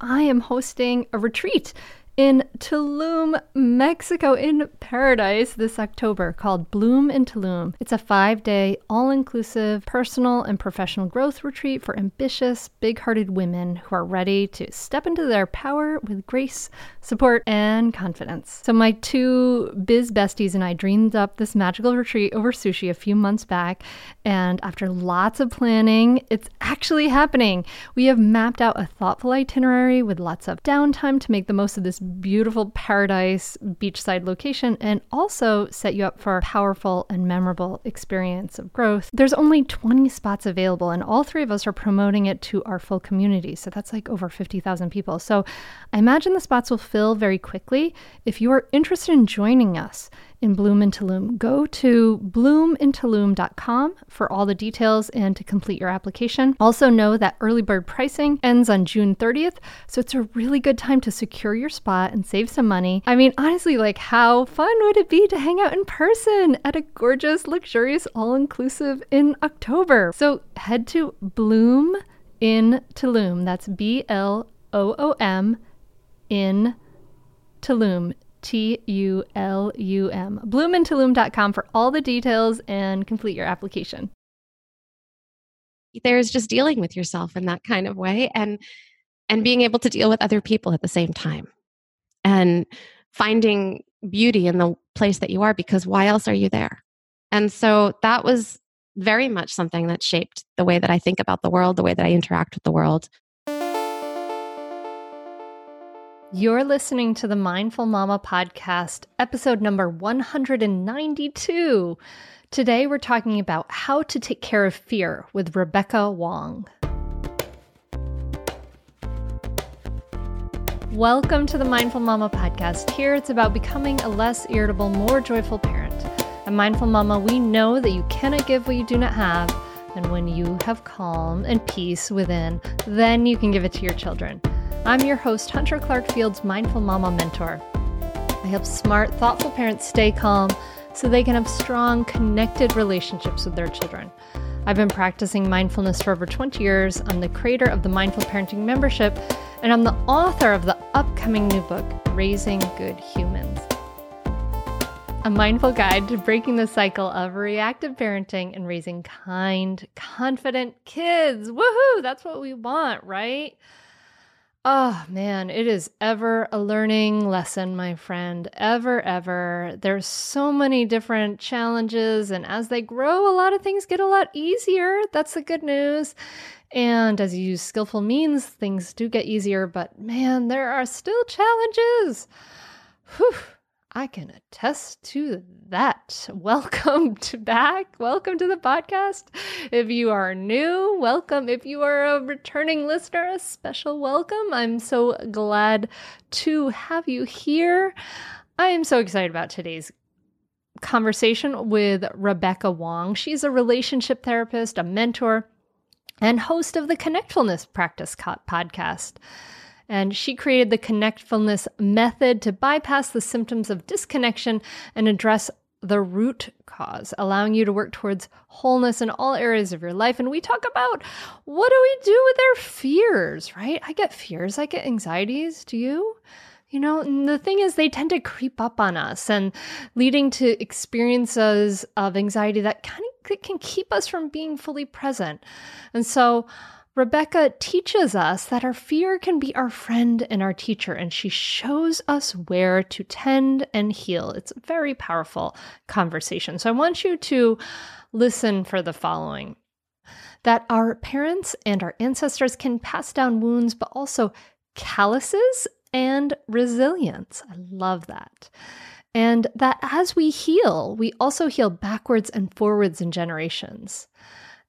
I am hosting a retreat in Tulum, Mexico, in paradise this October called Bloom in Tulum. It's a five day, all inclusive personal and professional growth retreat for ambitious, big hearted women who are ready to step into their power with grace, support, and confidence. So, my two biz besties and I dreamed up this magical retreat over sushi a few months back. And after lots of planning, it's actually happening. We have mapped out a thoughtful itinerary with lots of downtime to make the most of this beautiful paradise beachside location and also set you up for a powerful and memorable experience of growth. There's only 20 spots available, and all three of us are promoting it to our full community. So that's like over 50,000 people. So I imagine the spots will fill very quickly. If you are interested in joining us, in Bloom in Tulum. Go to bloomintulum.com for all the details and to complete your application. Also, know that early bird pricing ends on June 30th, so it's a really good time to secure your spot and save some money. I mean, honestly, like, how fun would it be to hang out in person at a gorgeous, luxurious, all inclusive in October? So head to Bloom in Tulum. That's B L O O M in Tulum T U L U M. Bloomintulum.com for all the details and complete your application. There's just dealing with yourself in that kind of way and and being able to deal with other people at the same time. And finding beauty in the place that you are because why else are you there? And so that was very much something that shaped the way that I think about the world, the way that I interact with the world. You're listening to the Mindful Mama podcast, episode number 192. Today, we're talking about how to take care of fear with Rebecca Wong. Welcome to the Mindful Mama podcast. Here, it's about becoming a less irritable, more joyful parent. At Mindful Mama, we know that you cannot give what you do not have. And when you have calm and peace within, then you can give it to your children. I'm your host, Hunter Clark Fields, Mindful Mama Mentor. I help smart, thoughtful parents stay calm so they can have strong, connected relationships with their children. I've been practicing mindfulness for over 20 years. I'm the creator of the Mindful Parenting Membership, and I'm the author of the upcoming new book, Raising Good Humans. A mindful guide to breaking the cycle of reactive parenting and raising kind, confident kids. Woohoo! That's what we want, right? Oh man, it is ever a learning lesson, my friend. Ever, ever. There's so many different challenges, and as they grow, a lot of things get a lot easier. That's the good news. And as you use skillful means, things do get easier, but man, there are still challenges. Whew. I can attest to that. Welcome to back. Welcome to the podcast. If you are new, welcome. If you are a returning listener, a special welcome. I'm so glad to have you here. I am so excited about today's conversation with Rebecca Wong. She's a relationship therapist, a mentor, and host of the Connectfulness Practice podcast. And she created the Connectfulness method to bypass the symptoms of disconnection and address the root cause, allowing you to work towards wholeness in all areas of your life. And we talk about what do we do with our fears, right? I get fears, I get anxieties. Do you? You know, the thing is, they tend to creep up on us and leading to experiences of anxiety that kind of can keep us from being fully present. And so, Rebecca teaches us that our fear can be our friend and our teacher, and she shows us where to tend and heal. It's a very powerful conversation. So I want you to listen for the following that our parents and our ancestors can pass down wounds, but also calluses and resilience. I love that. And that as we heal, we also heal backwards and forwards in generations.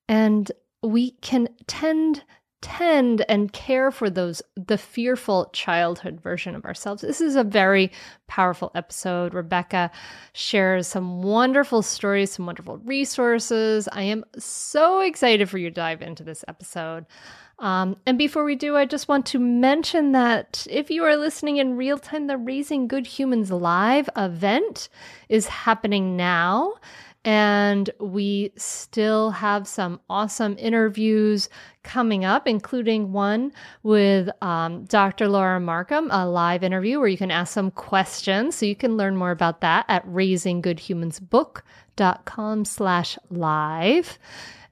And we can tend tend and care for those the fearful childhood version of ourselves. This is a very powerful episode. Rebecca shares some wonderful stories, some wonderful resources. I am so excited for you to dive into this episode. Um, and before we do, I just want to mention that if you are listening in real time, the Raising Good Humans Live event is happening now. And we still have some awesome interviews coming up, including one with um, Dr. Laura Markham, a live interview where you can ask some questions. So you can learn more about that at raisinggoodhumansbook.com slash live.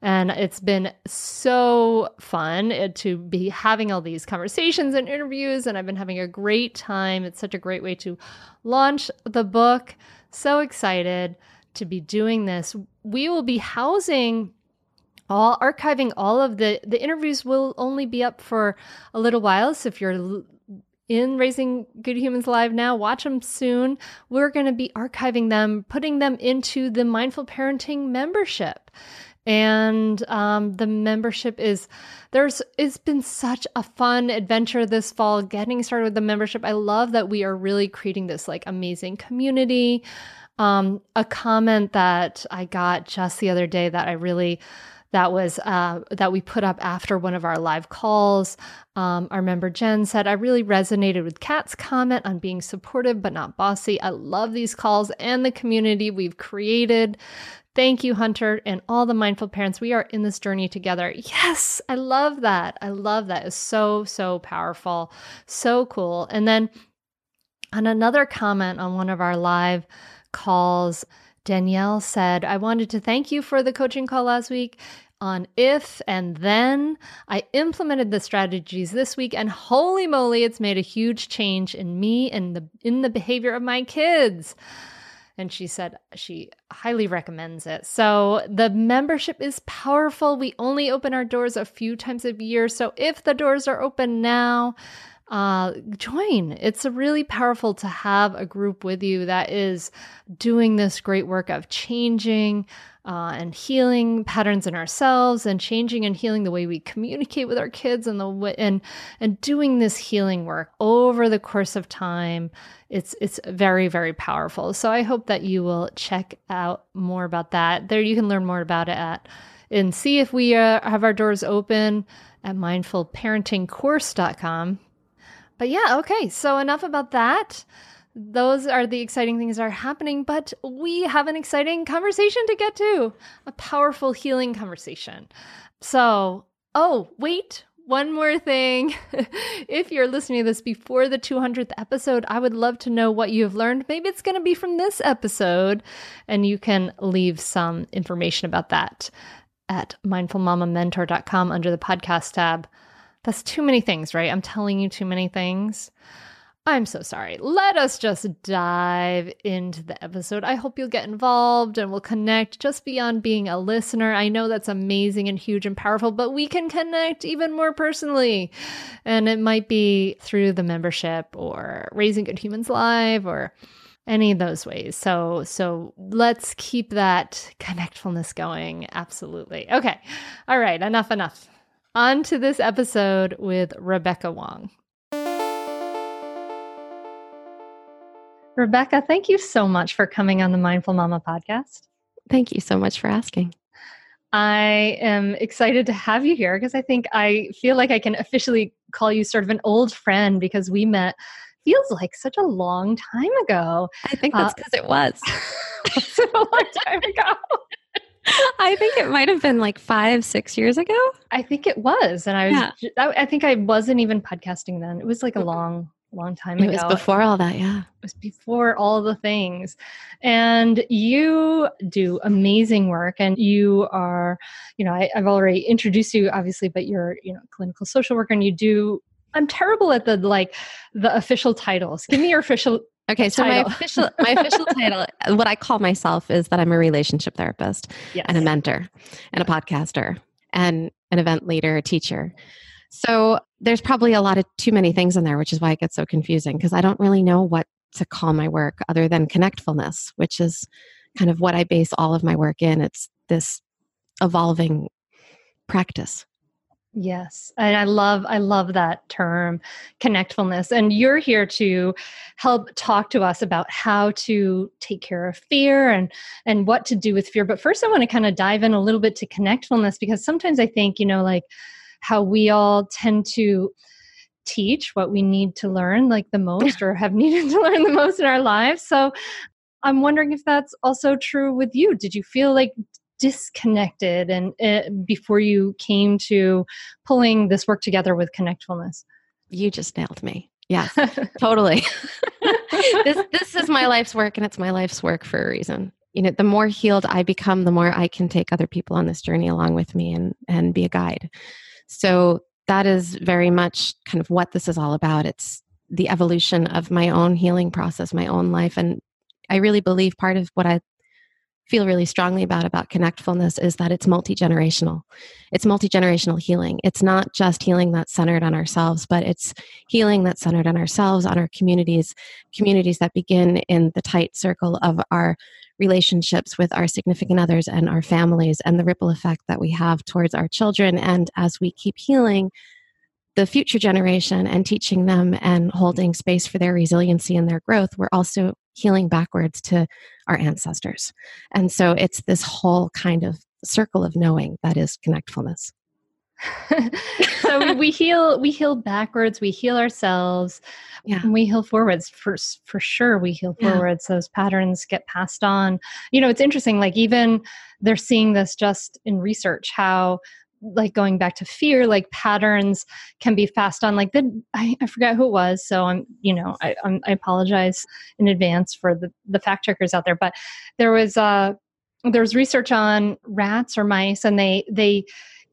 And it's been so fun uh, to be having all these conversations and interviews. And I've been having a great time. It's such a great way to launch the book. So excited to be doing this. We will be housing all archiving all of the the interviews will only be up for a little while so if you're in Raising Good Humans Live now. Watch them soon. We're going to be archiving them, putting them into the Mindful Parenting membership and um, the membership is there's it's been such a fun adventure this fall getting started with the membership i love that we are really creating this like amazing community um, a comment that i got just the other day that i really that was uh, that we put up after one of our live calls. Um, our member Jen said, "I really resonated with Kat's comment on being supportive but not bossy. I love these calls and the community we've created. Thank you, Hunter, and all the mindful parents. We are in this journey together. Yes, I love that. I love that. It's so, so powerful. So cool. And then on another comment on one of our live calls, Danielle said, I wanted to thank you for the coaching call last week on if and then. I implemented the strategies this week and holy moly, it's made a huge change in me and the in the behavior of my kids and she said she highly recommends it. So the membership is powerful. We only open our doors a few times a year. So if the doors are open now, uh, join. It's really powerful to have a group with you that is doing this great work of changing uh, and healing patterns in ourselves and changing and healing the way we communicate with our kids and the way and and doing this healing work over the course of time. It's it's very very powerful. So i hope that you will check out more about that. There you can learn more about it at and see if we uh, have our doors open at mindfulparentingcourse.com but yeah okay so enough about that those are the exciting things that are happening, but we have an exciting conversation to get to a powerful healing conversation. So, oh, wait, one more thing. if you're listening to this before the 200th episode, I would love to know what you have learned. Maybe it's going to be from this episode, and you can leave some information about that at mindfulmamamentor.com under the podcast tab. That's too many things, right? I'm telling you too many things. I'm so sorry. Let us just dive into the episode. I hope you'll get involved and we'll connect just beyond being a listener. I know that's amazing and huge and powerful, but we can connect even more personally. And it might be through the membership or Raising Good Humans Live or any of those ways. So so let's keep that connectfulness going. Absolutely. Okay. All right, enough enough. On to this episode with Rebecca Wong. Rebecca, thank you so much for coming on the Mindful Mama podcast. Thank you so much for asking. I am excited to have you here because I think I feel like I can officially call you sort of an old friend because we met feels like such a long time ago. I think that's because uh, it was. a long time ago. I think it might have been like five, six years ago. I think it was, and I was. Yeah. I, I think I wasn't even podcasting then. It was like a long, long time it ago. It was before all that, yeah. It was before all the things. And you do amazing work and you are, you know, I, have already introduced you obviously, but you're, you know, clinical social worker and you do I'm terrible at the like the official titles. Give me your official Okay, so title. my official my official title, what I call myself is that I'm a relationship therapist yes. and a mentor and a podcaster and an event leader, a teacher. So there's probably a lot of too many things in there, which is why it gets so confusing because I don't really know what to call my work other than connectfulness, which is kind of what I base all of my work in. It's this evolving practice. Yes. And I love I love that term connectfulness and you're here to help talk to us about how to take care of fear and and what to do with fear. But first I want to kind of dive in a little bit to connectfulness because sometimes I think, you know, like how we all tend to teach what we need to learn like the most or have needed to learn the most in our lives. So I'm wondering if that's also true with you. Did you feel like disconnected and uh, before you came to pulling this work together with connectfulness? You just nailed me. Yes, totally. this this is my life's work and it's my life's work for a reason. You know, the more healed I become, the more I can take other people on this journey along with me and and be a guide. So that is very much kind of what this is all about. It's the evolution of my own healing process, my own life. And I really believe part of what I feel really strongly about about connectfulness is that it's multi-generational. It's multi-generational healing. It's not just healing that's centered on ourselves but it's healing that's centered on ourselves on our communities communities that begin in the tight circle of our relationships with our significant others and our families and the ripple effect that we have towards our children. And as we keep healing the future generation and teaching them and holding space for their resiliency and their growth, we're also healing backwards to our ancestors. And so it's this whole kind of circle of knowing that is connectfulness. so we heal we heal backwards we heal ourselves yeah. and we heal forwards for for sure we heal forwards those patterns get passed on you know it's interesting like even they're seeing this just in research how like going back to fear like patterns can be passed on like the I, I forget who it was so i'm you know I, I'm, I apologize in advance for the the fact checkers out there but there was uh there was research on rats or mice and they they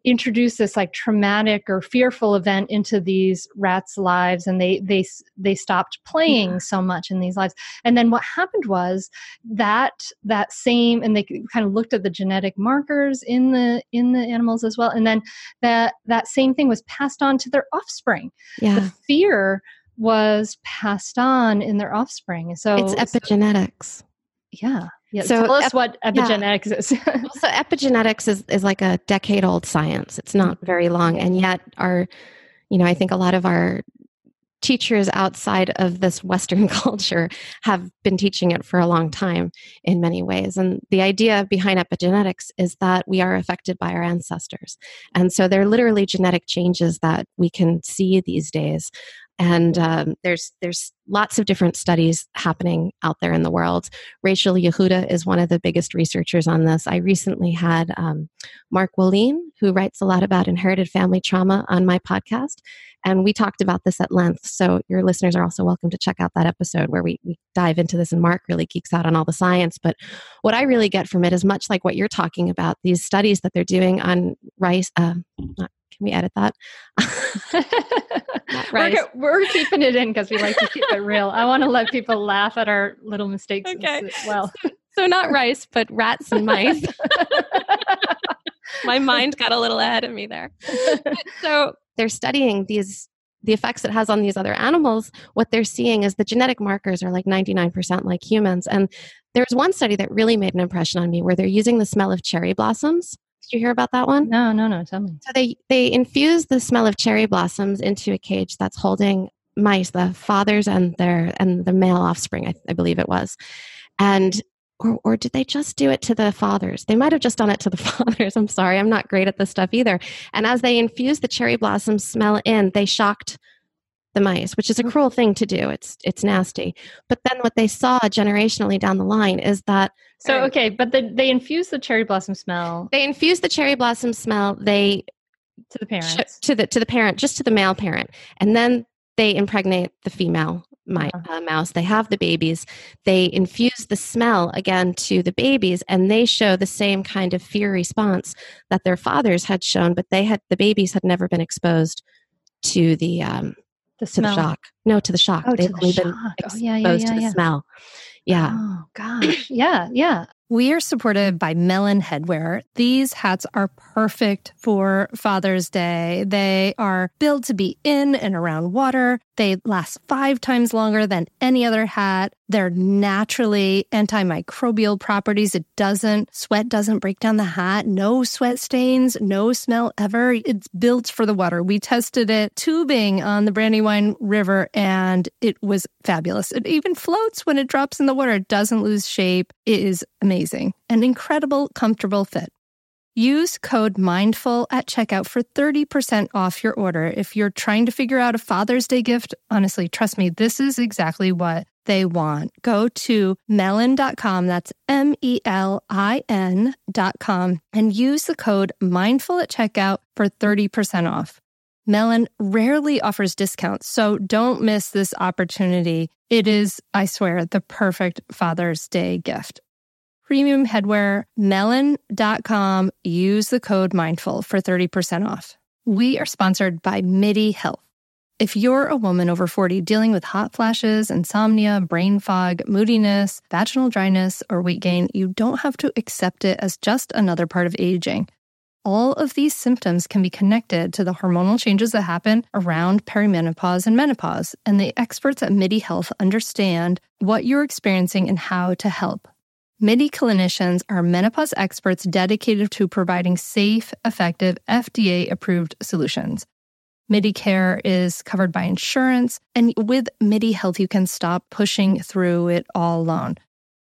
introduce this like traumatic or fearful event into these rats lives and they they they stopped playing yeah. so much in these lives and then what happened was that that same and they kind of looked at the genetic markers in the in the animals as well and then that that same thing was passed on to their offspring yeah. the fear was passed on in their offspring so it's epigenetics so, yeah yeah, so tell us ep- what epigenetics yeah. is. so epigenetics is, is like a decade old science. It's not mm-hmm. very long. And yet our, you know, I think a lot of our teachers outside of this Western culture have been teaching it for a long time in many ways. And the idea behind epigenetics is that we are affected by our ancestors. And so they're literally genetic changes that we can see these days and um, there's there's lots of different studies happening out there in the world. Rachel Yehuda is one of the biggest researchers on this. I recently had um, Mark Wolynn, who writes a lot about inherited family trauma, on my podcast, and we talked about this at length. So your listeners are also welcome to check out that episode where we, we dive into this, and Mark really geeks out on all the science. But what I really get from it is much like what you're talking about. These studies that they're doing on rice, uh, not can we edit that? right. We're, we're, keeping it in because we like to keep it real. I want to let people laugh at our little mistakes okay. as well. So, so not rice, but rats and mice. My mind got a little ahead of me there. so they're studying these the effects it has on these other animals, what they're seeing is the genetic markers are like 99% like humans. And there was one study that really made an impression on me where they're using the smell of cherry blossoms did you hear about that one? No, no, no. Tell me. So they they infuse the smell of cherry blossoms into a cage that's holding mice, the fathers and their and the male offspring. I, I believe it was, and or or did they just do it to the fathers? They might have just done it to the fathers. I'm sorry, I'm not great at this stuff either. And as they infuse the cherry blossom smell in, they shocked the mice, which is a mm. cruel thing to do. It's it's nasty. But then what they saw generationally down the line is that so okay, but the, they infuse the cherry blossom smell. They infuse the cherry blossom smell. They to the parent to the to the parent, just to the male parent, and then they impregnate the female my, uh-huh. uh, mouse. They have the babies. They infuse the smell again to the babies, and they show the same kind of fear response that their fathers had shown, but they had the babies had never been exposed to the um, the smell. To the shock. No, to the shock. Oh, They've only the been exposed oh, yeah, yeah, yeah, to the smell. Yeah. Oh gosh. yeah, yeah. We are supported by Melin Headwear. These hats are perfect for Father's Day. They are built to be in and around water. They last five times longer than any other hat. They're naturally antimicrobial properties. It doesn't, sweat doesn't break down the hat. No sweat stains, no smell ever. It's built for the water. We tested it tubing on the Brandywine River and it was fabulous. It even floats when it drops in the water. It doesn't lose shape. It is amazing. An incredible, comfortable fit. Use code MINDFUL at checkout for 30% off your order. If you're trying to figure out a Father's Day gift, honestly, trust me, this is exactly what they want. Go to melin.com, that's M E L I N.com, and use the code mindful at checkout for 30% off. Melin rarely offers discounts, so don't miss this opportunity. It is, I swear, the perfect Father's Day gift. Premium headwear, melin.com. Use the code mindful for 30% off. We are sponsored by MIDI Health. If you're a woman over 40 dealing with hot flashes, insomnia, brain fog, moodiness, vaginal dryness, or weight gain, you don't have to accept it as just another part of aging. All of these symptoms can be connected to the hormonal changes that happen around perimenopause and menopause, and the experts at MIDI Health understand what you're experiencing and how to help. MIDI clinicians are menopause experts dedicated to providing safe, effective, FDA approved solutions. MIDI care is covered by insurance, and with MIDI Health, you can stop pushing through it all alone.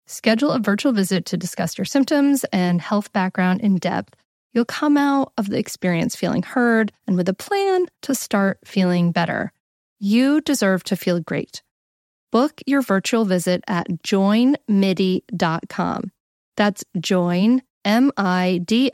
Schedule a virtual visit to discuss your symptoms and health background in depth. You'll come out of the experience feeling heard and with a plan to start feeling better. You deserve to feel great. Book your virtual visit at joinmidi.com. That's join, M I D.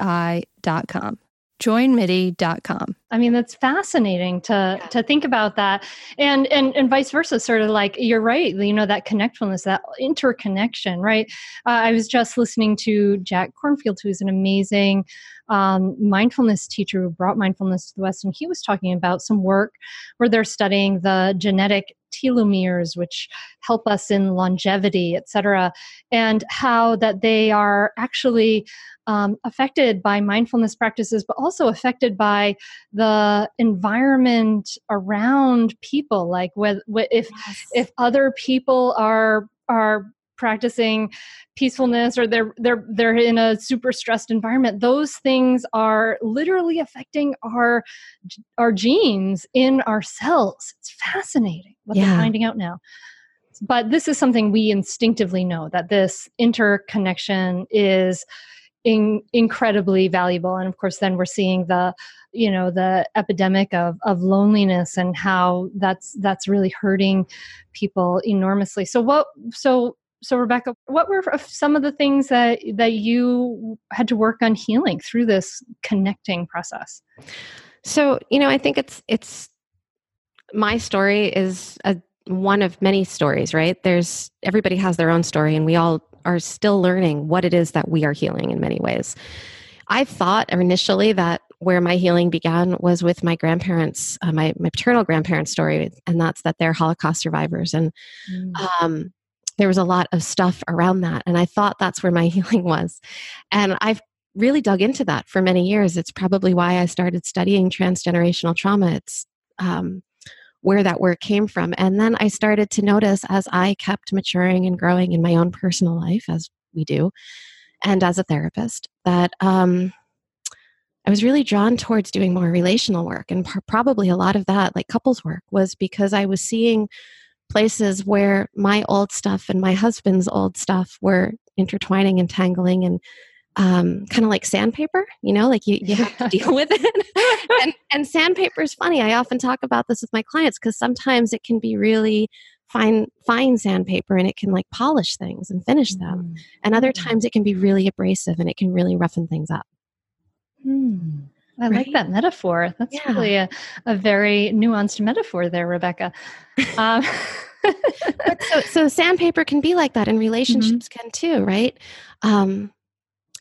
Joinmidi.com. I mean, that's fascinating to to think about that, and and and vice versa. Sort of like you're right. You know that connectfulness, that interconnection, right? Uh, I was just listening to Jack Kornfield who's an amazing um, mindfulness teacher who brought mindfulness to the West, and he was talking about some work where they're studying the genetic telomeres which help us in longevity et cetera and how that they are actually um, affected by mindfulness practices but also affected by the environment around people. Like if yes. if other people are are practicing peacefulness or they're they're they're in a super stressed environment those things are literally affecting our our genes in our cells. It's fascinating what yeah. they're finding out now. But this is something we instinctively know that this interconnection is in, incredibly valuable. And of course then we're seeing the you know the epidemic of of loneliness and how that's that's really hurting people enormously. So what so so rebecca what were some of the things that that you had to work on healing through this connecting process? So you know i think it's it's my story is a one of many stories right there's everybody has their own story and we all are still learning what it is that we are healing in many ways i thought initially that where my healing began was with my grandparents uh, my, my paternal grandparents story and that's that they're holocaust survivors and mm. um, there was a lot of stuff around that. And I thought that's where my healing was. And I've really dug into that for many years. It's probably why I started studying transgenerational trauma. It's um, where that work came from. And then I started to notice as I kept maturing and growing in my own personal life, as we do, and as a therapist, that um, I was really drawn towards doing more relational work. And probably a lot of that, like couples work, was because I was seeing places where my old stuff and my husband's old stuff were intertwining and tangling and um, kind of like sandpaper, you know, like you, you have to deal with it. and, and sandpaper is funny. I often talk about this with my clients because sometimes it can be really fine, fine sandpaper and it can like polish things and finish them. Mm. And other times it can be really abrasive and it can really roughen things up. Mm. I right? like that metaphor. That's yeah. really a, a very nuanced metaphor there, Rebecca. Um, so, so sandpaper can be like that, and relationships mm-hmm. can too, right? Um,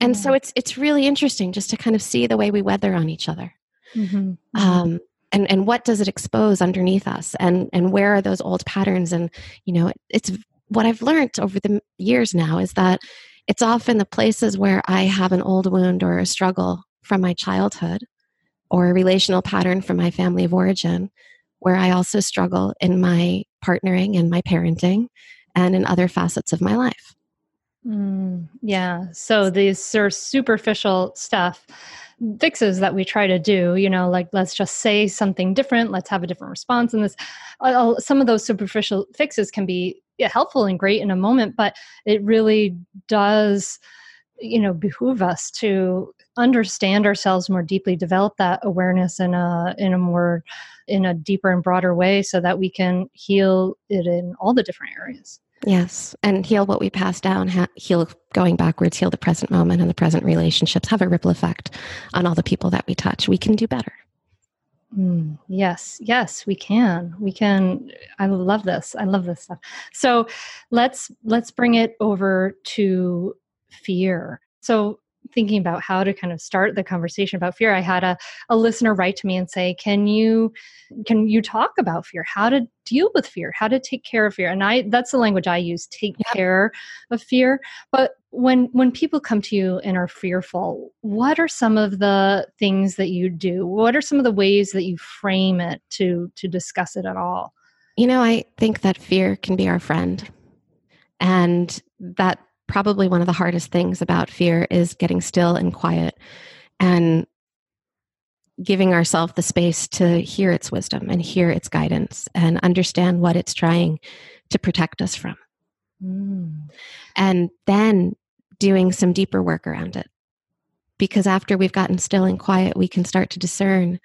and yeah. so it's it's really interesting just to kind of see the way we weather on each other. Mm-hmm. mm-hmm. Um, and and what does it expose underneath us, and and where are those old patterns? And you know, it, it's what I've learned over the years now is that it's often the places where I have an old wound or a struggle from my childhood or a relational pattern from my family of origin where I also struggle in my partnering and my parenting and in other facets of my life. Mm, yeah. So these are superficial stuff fixes that we try to do you know like let's just say something different let's have a different response and this some of those superficial fixes can be helpful and great in a moment but it really does you know behoove us to understand ourselves more deeply develop that awareness in a in a more in a deeper and broader way so that we can heal it in all the different areas Yes. And heal what we pass down, ha- heal going backwards, heal the present moment and the present relationships, have a ripple effect on all the people that we touch. We can do better. Mm, yes, yes, we can. We can. I love this. I love this stuff. So let's let's bring it over to fear. So thinking about how to kind of start the conversation about fear i had a, a listener write to me and say can you can you talk about fear? How to deal with fear? How to take care of fear? And i that's the language i use take yep. care of fear. But when when people come to you and are fearful what are some of the things that you do? What are some of the ways that you frame it to to discuss it at all? You know i think that fear can be our friend. And that probably one of the hardest things about fear is getting still and quiet and giving ourselves the space to hear its wisdom and hear its guidance and understand what it's trying to protect us from. Mm. And then doing some deeper work around it. Because after we've gotten still and quiet, we can start to discern.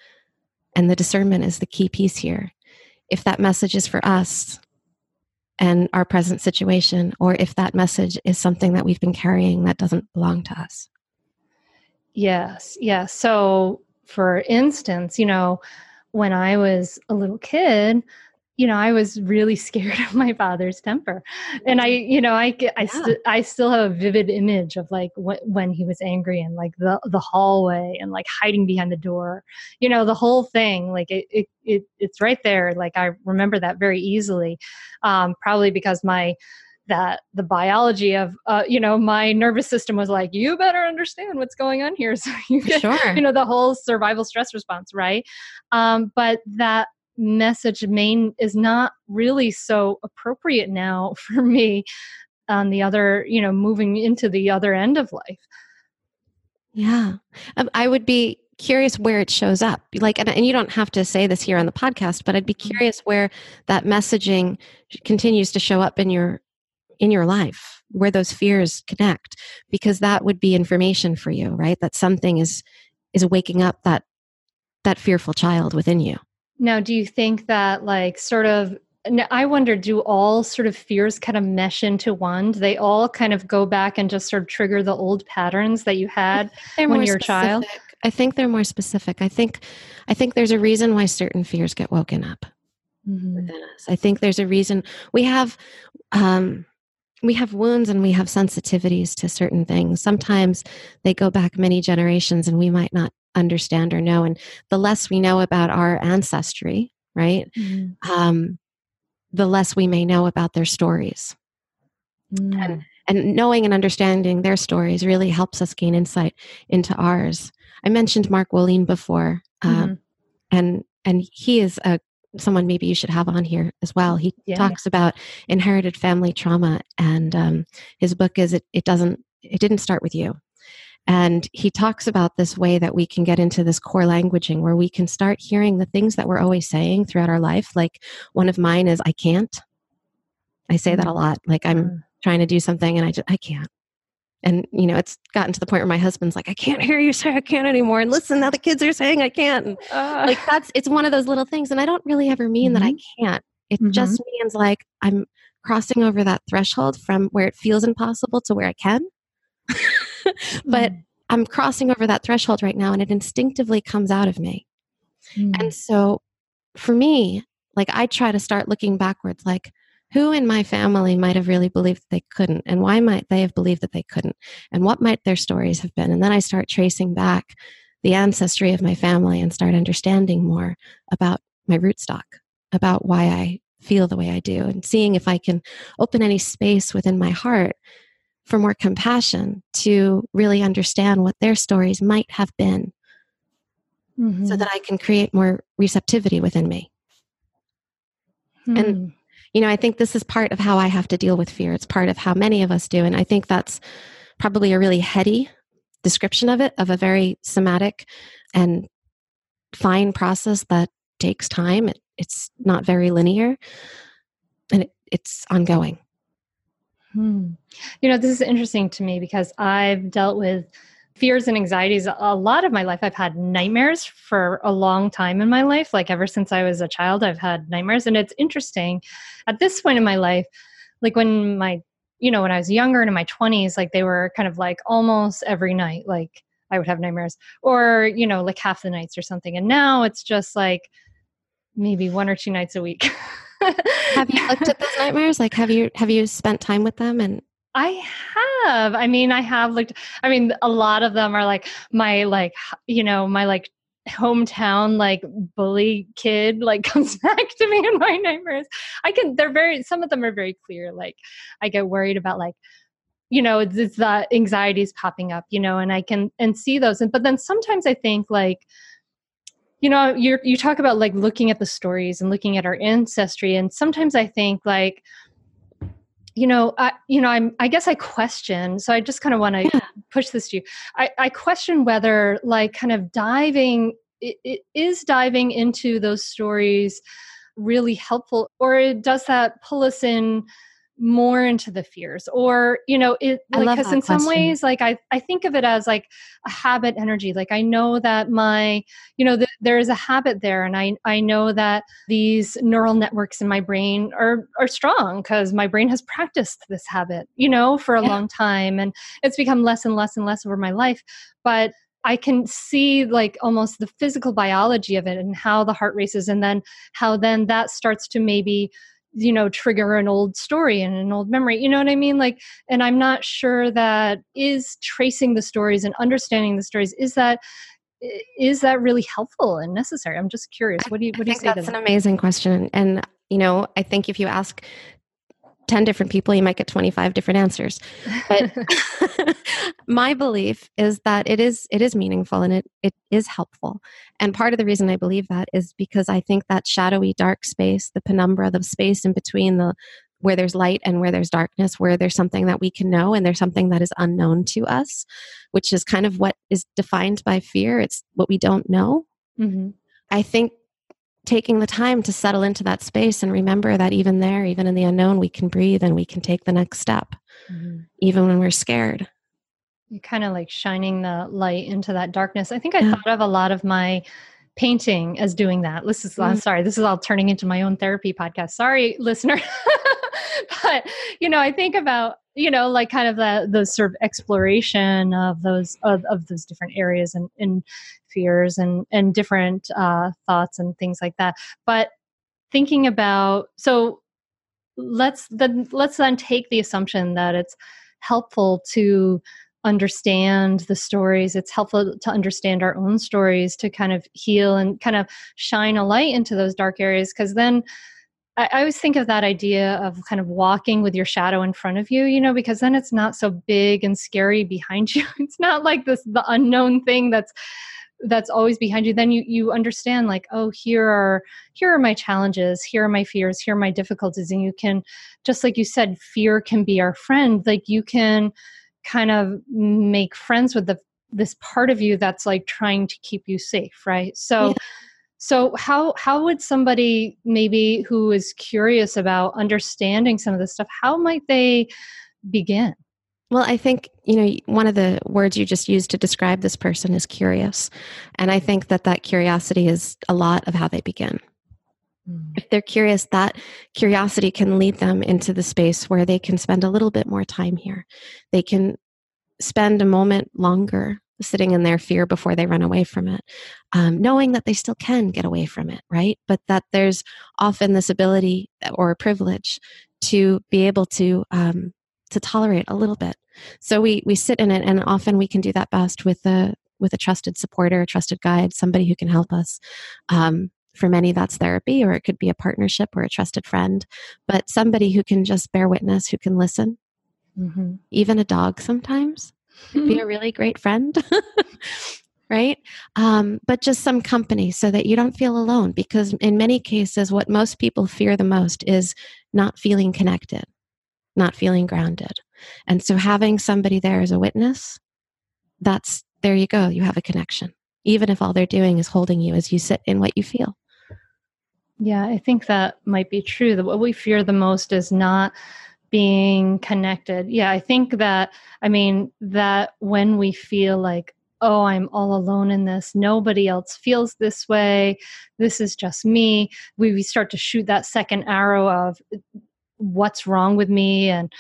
And the discernment is the key piece here. If that message is for us, and our present situation, or if that message is something that we've been carrying that doesn't belong to us. Yes, yes. So, for instance, you know, when I was a little kid, you know, I was really scared of my father's temper, and I, you know, I I, yeah. st- I still have a vivid image of like wh- when he was angry and like the the hallway and like hiding behind the door, you know, the whole thing. Like it it, it it's right there. Like I remember that very easily, um, probably because my that the biology of uh, you know my nervous system was like you better understand what's going on here so you get sure. you know the whole survival stress response right um, but that message main is not really so appropriate now for me on the other you know moving into the other end of life. Yeah. Um, i would be curious where it shows up like and, and you don't have to say this here on the podcast but i'd be mm-hmm. curious where that messaging continues to show up in your in your life where those fears connect because that would be information for you right? That something is is waking up that that fearful child within you now, do you think that, like, sort of, I wonder, do all sort of fears kind of mesh into one? Do they all kind of go back and just sort of trigger the old patterns that you had when you're a child? I think they're more specific. I think, I think there's a reason why certain fears get woken up mm-hmm. within us. I think there's a reason we have, um, we have wounds and we have sensitivities to certain things. Sometimes they go back many generations and we might not understand or know. And the less we know about our ancestry, right, mm-hmm. um, the less we may know about their stories. Mm. And, and knowing and understanding their stories really helps us gain insight into ours. I mentioned Mark Wolynn before, uh, mm-hmm. and and he is a someone maybe you should have on here as well. He yeah. talks about inherited family trauma, and um, his book is it, it doesn't it didn't start with you. And he talks about this way that we can get into this core languaging where we can start hearing the things that we're always saying throughout our life. Like one of mine is, I can't. I say that a lot. Like I'm mm. trying to do something and I just, I can't. And, you know, it's gotten to the point where my husband's like, I can't hear you say I can't anymore. And listen, now the kids are saying I can't. And uh, like that's, it's one of those little things. And I don't really ever mean mm-hmm. that I mm-hmm. can't. It mm-hmm. just means like I'm crossing over that threshold from where it feels impossible to where I can. but mm. I'm crossing over that threshold right now and it instinctively comes out of me. Mm. And so for me, like I try to start looking backwards, like who in my family might have really believed they couldn't and why might they have believed that they couldn't and what might their stories have been and then i start tracing back the ancestry of my family and start understanding more about my rootstock about why i feel the way i do and seeing if i can open any space within my heart for more compassion to really understand what their stories might have been mm-hmm. so that I can create more receptivity within me. Mm. And, hmm. you know, I think this is part of how I have to deal with fear. It's part of how many of us do. And I think that's probably a really heady description of it, of a very somatic and fine process that takes time. It, it's not very linear and it, it's ongoing. Hmm. You know, this is interesting to me because I've dealt with fears and anxieties a lot of my life. I've had nightmares for a long time in my life. Like ever since I was a child, I've had nightmares. And it's interesting at this point in my life, like when my you know when i was younger and in my 20s like they were kind of like almost every night like i would have nightmares or you know like half the nights or something and now it's just like maybe one or two nights a week have you looked at those nightmares like have you have you spent time with them and I have. I mean, I have looked. I mean, a lot of them are like my like you know my like hometown like bully kid like comes back to me in my nightmares i can they're very some of them are very clear like i get worried about like you know it's, it's the anxieties popping up you know and i can and see those and but then sometimes i think like you know you you talk about like looking at the stories and looking at our ancestry and sometimes i think like you know i you know i'm i guess i question so i just kind of want to yeah. push this to you i i question whether like kind of diving it, it is diving into those stories really helpful or does that pull us in more into the fears or you know it like because in question. some ways like I, I think of it as like a habit energy like i know that my you know there is a habit there and i i know that these neural networks in my brain are are strong because my brain has practiced this habit you know for a yeah. long time and it's become less and less and less over my life but I can see like almost the physical biology of it and how the heart races and then how then that starts to maybe you know trigger an old story and an old memory you know what i mean? Like and i'm not sure that is tracing the stories and understanding the stories is that is that really helpful and necessary? I'm just curious. What do you what do you say that's an amazing question and you know i think if you ask 10 different people, you might get 25 different answers. But my belief is that it is it is meaningful and it it is helpful. And part of the reason I believe that is because I think that shadowy dark space, the penumbra, the space in between the where there's light and where there's darkness, where there's something that we can know and there's something that is unknown to us, which is kind of what is defined by fear. It's what we don't know. Mm-hmm. I think taking the time to settle into that space and remember that even there, even in the unknown, we can breathe and we can take the next step, mm-hmm. even when we're scared. You kind of like shining the light into that darkness. I think I yeah. thought of a lot of my painting as doing that. This is. I'm sorry, this is all turning into my own therapy podcast. Sorry, listener. but, you know, I think about, you know, like kind of the, the sort of exploration of those, of, of those different areas and, and fears and and different uh, thoughts and things like that. But thinking about so let's then let's then take the assumption that it's helpful to understand the stories. It's helpful to understand our own stories to kind of heal and kind of shine a light into those dark areas. Because then I, I always think of that idea of kind of walking with your shadow in front of you, you know, because then it's not so big and scary behind you. It's not like this the unknown thing that's that's always behind you then you you understand like oh here are here are my challenges here are my fears here are my difficulties. And you can just like you said fear can be our friend. Like you can kind of make friends with the this part of you that's like trying to keep you safe right? So yeah. so how how would somebody maybe who is curious about understanding some of this stuff how might they begin well, I think, you know, one of the words you just used to describe this person is curious. And I think that that curiosity is a lot of how they begin. Mm. If they're curious, that curiosity can lead them into the space where they can spend a little bit more time here. They can spend a moment longer sitting in their fear before they run away from it, um, knowing that they still can get away from it, right? But that there's often this ability or privilege to be able to um, to tolerate a little bit. So we we sit in it, and often we can do that best with a with a trusted supporter, a trusted guide, somebody who can help us. Um, for many, that's therapy, or it could be a partnership or a trusted friend, but somebody who can just bear witness, who can listen. Mm-hmm. Even a dog sometimes mm-hmm. be a really great friend. right? Um, but just some company so that you don't feel alone. Because in many cases, what most people fear the most is not feeling connected not feeling grounded. And so having somebody there as a witness, that's there you go, you have a connection. Even if all they're doing is holding you as you sit in what you feel. Yeah, I think that might be true. That what we fear the most is not being connected. Yeah, I think that, I mean, that when we feel like, oh, I'm all alone in this, nobody else feels this way, this is just me, we, we start to shoot that second arrow of what's wrong with me and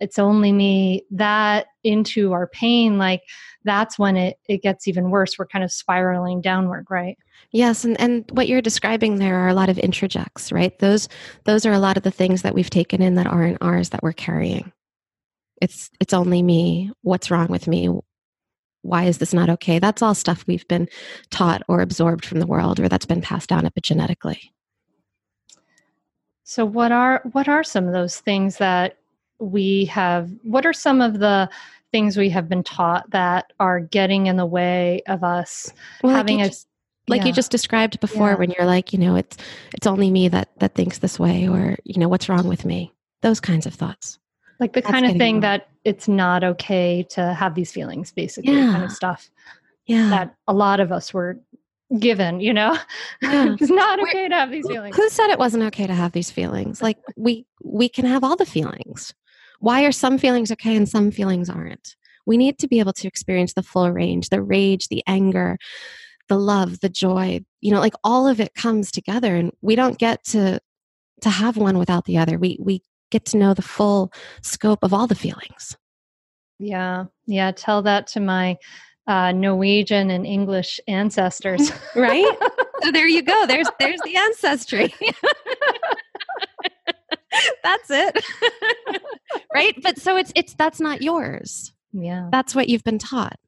it's only me that into our pain like that's when it it gets even worse. We're kind of spiraling downward right? Yes and and what you're describing there are a lot of introjects right? Those those are a lot of the things that we've taken in that aren't ours that we're carrying. It's it's only me. What's wrong with me? Why is this not okay? That's all stuff we've been taught or absorbed from the world or that's been passed down epigenetically so what are what are some of those things that we have what are some of the things we have been taught that are getting in the way of us well, having like a just, like yeah. you just described before yeah. when you're like you know it's it's only me that that thinks this way or you know what's wrong with me those kinds of thoughts like the That's kind of thing wrong. that it's not okay to have these feelings basically yeah. kind of stuff yeah that a lot of us were given you know yeah. it's not okay to have these feelings who said it wasn't okay to have these feelings like we we can have all the feelings why are some feelings okay and some feelings aren't? We need to be able to experience the full range, the rage, the anger, the love, the joy, you know, like all of it comes together and we don't get to to have one without the other. We we get to know the full scope of all the feelings. Yeah. Yeah, tell that to my uh, Norwegian and English ancestors. right? so there you go. There's there's the ancestry. that's it. Right? But so it's it's that's not yours. Yeah. That's what you've been taught.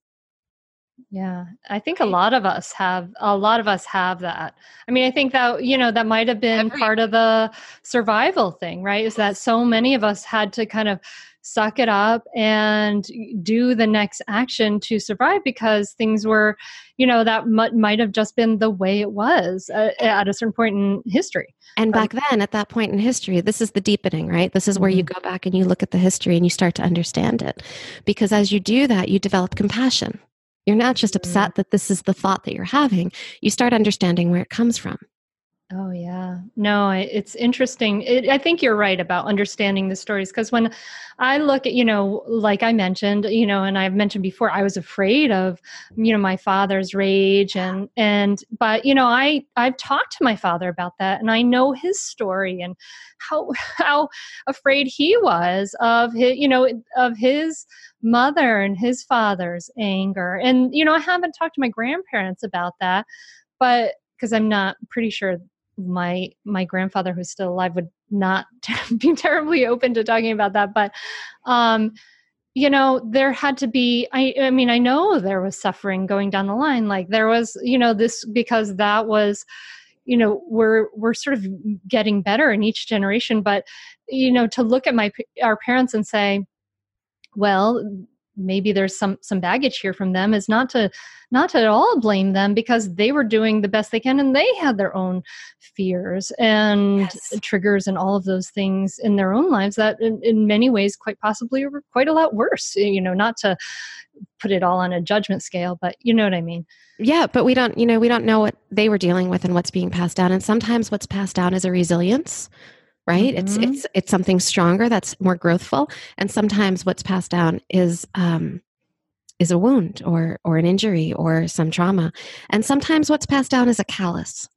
Yeah. I think a lot of us have a lot of us have that. I mean i think that you know that might have been Every- part of the survival thing right? Is that so many of us had to kind of suck it up and do the next action to survive because things were you know that m- might have just been the way it was uh, at a certain point in history. And back then at that point in history this is the deepening right? This is where mm-hmm. you go back and you look at the history and you start to understand it. Because as you do that you develop compassion. You're not just mm-hmm. upset that this is the thought that you're having. You start understanding where it comes from Oh yeah, no, it's interesting. It, I think you're right about understanding the stories because when I look at, you know, like I mentioned, you know, and I've mentioned before, I was afraid of, you know, my father's rage and and but you know, I I've talked to my father about that, and I know his story and how how afraid he was of his, you know, of his mother and his father's anger, and you know, I haven't talked to my grandparents about that, but because I'm not pretty sure my my grandfather who's still alive would not be terribly open to talking about that but um you know there had to be i i mean i know there was suffering going down the line like there was you know this because that was you know we're we're sort of getting better in each generation but you know to look at my our parents and say well maybe there's some some baggage here from them is not to not to at all blame them because they were doing the best they can and they had their own fears and yes. triggers and all of those things in their own lives that in, in many ways quite possibly were quite a lot worse you know not to put it all on a judgment scale but you know what i mean yeah but we don't you know we don't know what they were dealing with and what's being passed down and sometimes what's passed down is a resilience right? Mm-hmm. it's it's it's something stronger that's more growthful. And sometimes what's passed down is um is a wound or or an injury or some trauma. And sometimes what's passed down is a callus.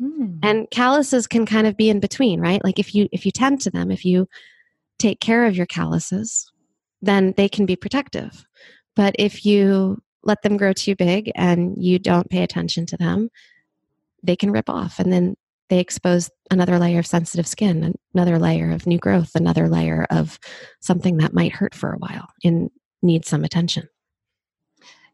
Mm. and calluses can kind of be in between right? Like if you if you tend to them if you take care of your calluses then they can be protective. But if you let them grow too big and you don't pay attention to them they can rip off and then they expose another layer of sensitive skin, another layer of new growth, another layer of something that might hurt for a while and need some attention.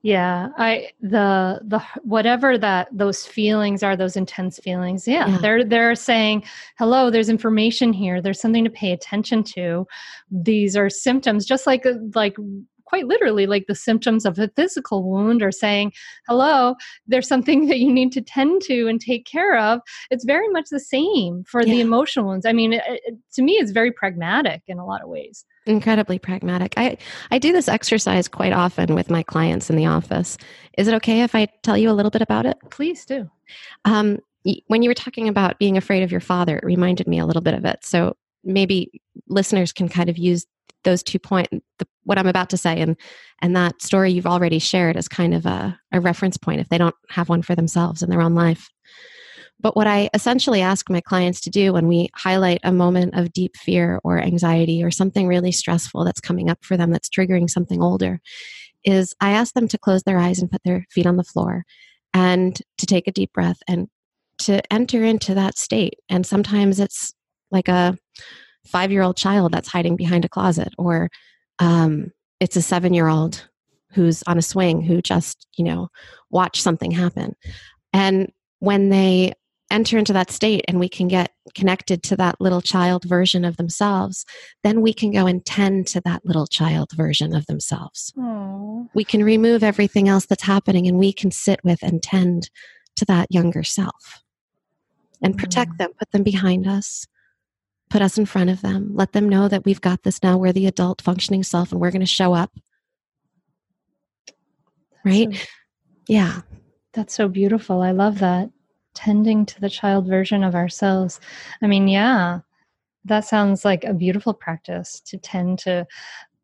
Yeah, I the the whatever that those feelings are, those intense feelings. Yeah, yeah, they're they're saying, "Hello, there's information here. There's something to pay attention to. These are symptoms, just like like quite literally like the symptoms of a physical wound or saying, hello, there's something that you need to tend to and take care of. It's very much the same for yeah. the emotional wounds. I mean, it, it, to me, it's very pragmatic in a lot of ways. Incredibly pragmatic. I, I do this exercise quite often with my clients in the office. Is it okay if I tell you a little bit about it? Please do. Um, when you were talking about being afraid of your father, it reminded me a little bit of it. So maybe listeners can kind of use those two points what i'm about to say and and that story you've already shared as kind of a, a reference point if they don't have one for themselves in their own life But what I essentially ask my clients to do when we highlight a moment of deep fear or anxiety or something really stressful that's coming up for them that's triggering something older is I ask them to close their eyes and put their feet on the floor and to take a deep breath and to enter into that state. And sometimes it's like a five year old child that's hiding behind a closet, or um, it's a seven year old who's on a swing who just, you know, watched something happen. And when they enter into that state and we can get connected to that little child version of themselves, then we can go and tend to that little child version of themselves. Aww. We can remove everything else that's happening and we can sit with and tend to that younger self and protect mm. them, put them behind us, put us in front of them, let them know that we've got this now. We're the adult functioning self and we're going to show up. Right? So, yeah. That's so beautiful. I love that tending to the child version of ourselves. I mean, yeah, that sounds like a beautiful practice to tend to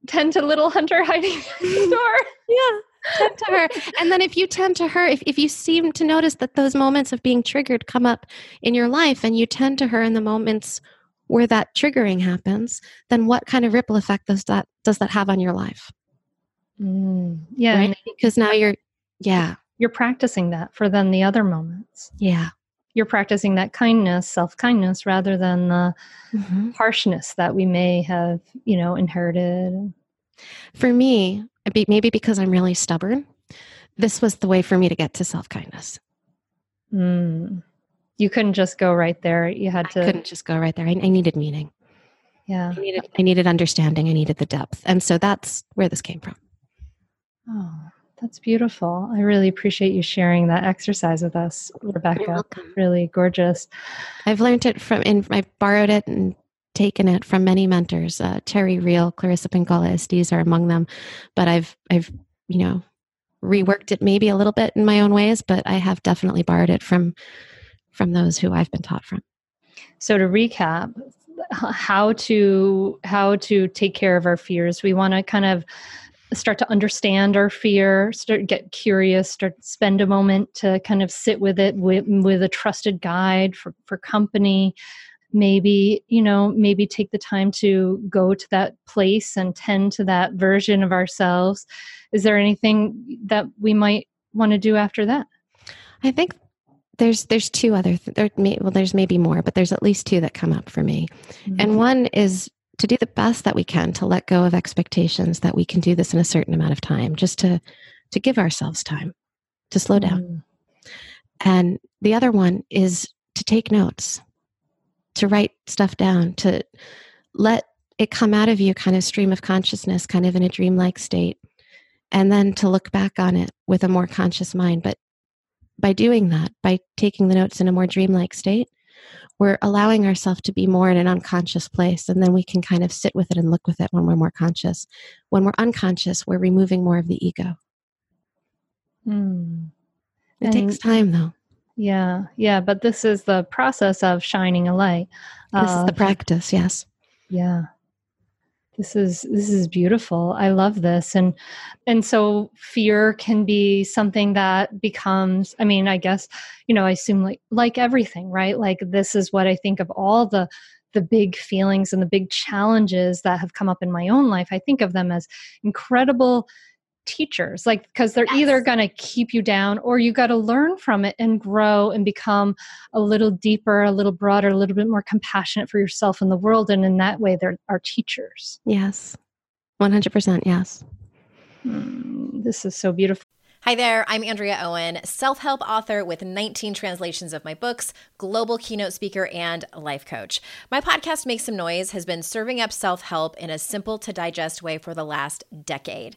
tend to little hunter hiding the door. yeah. Tend to her. And then if you tend to her, if, if you seem to notice that those moments of being triggered come up in your life and you tend to her in the moments where that triggering happens, then what kind of ripple effect does that does that have on your life? Mm, yeah. Right? Because now you're yeah you're practicing that for then the other moments. Yeah. You're practicing that kindness, self kindness, rather than the mm-hmm. harshness that we may have, you know, inherited. For me, maybe because I'm really stubborn, this was the way for me to get to self kindness. Mm. You couldn't just go right there. You had to. I couldn't just go right there. I, I needed meaning. Yeah. I needed, I needed understanding. I needed the depth. And so that's where this came from. Oh, that's beautiful. I really appreciate you sharing that exercise with us, Rebecca. Really gorgeous. I've learned it from, and I've borrowed it and taken it from many mentors. Uh, Terry Real, Clarissa Pinkola Estes are among them. But I've, I've, you know, reworked it maybe a little bit in my own ways, but I have definitely borrowed it from, from those who I've been taught from. So to recap, how to how to take care of our fears. We want to kind of start to understand our fear start get curious start spend a moment to kind of sit with it with, with a trusted guide for, for company maybe you know maybe take the time to go to that place and tend to that version of ourselves is there anything that we might want to do after that i think there's there's two other th- there may, well there's maybe more but there's at least two that come up for me mm-hmm. and one is to do the best that we can to let go of expectations that we can do this in a certain amount of time just to to give ourselves time to slow down mm. and the other one is to take notes to write stuff down to let it come out of you kind of stream of consciousness kind of in a dreamlike state and then to look back on it with a more conscious mind but by doing that by taking the notes in a more dreamlike state we're allowing ourselves to be more in an unconscious place and then we can kind of sit with it and look with it when we're more conscious. When we're unconscious we're removing more of the ego. Mm. it and takes time though. Yeah yeah but this is the process of shining a light. This uh, is the practice yes. Yeah this is this is beautiful. I love this. And and so fear can be something that becomes i mean i guess you know i assume like like everything right? Like this is what i think of all the the big feelings and the big challenges that have come up in my own life. I think of them as incredible teachers like because they're yes. either going to keep you down or you got to learn from it and grow and become a little deeper a little broader a little bit more compassionate for yourself and the world and in that way they're our teachers yes 100% yes mm, this is so beautiful Hi there, I'm Andrea Owen, self help author with 19 translations of my books, global keynote speaker, and life coach. My podcast, Make Some Noise, has been serving up self help in a simple to digest way for the last decade.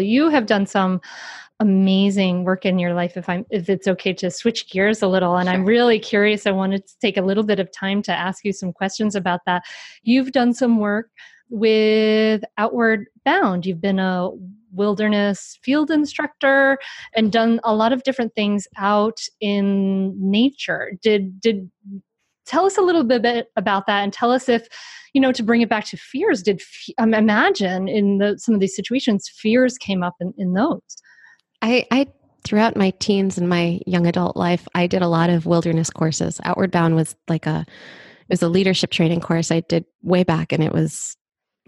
You have done some amazing work in your life if i'm if it's okay to switch gears a little and sure. i'm really curious i wanted to take a little bit of time to ask you some questions about that. You've done some work with outward bound. You've been a wilderness field instructor and done a lot of different things out in nature. Did did tell us a little bit about that and tell us if you know to bring it back to fears did um, imagine in the, some of these situations fears came up in, in those? I i throughout my teens and my young adult life i did a lot of wilderness courses. Outward bound was like a it was a leadership training course i did way back and it was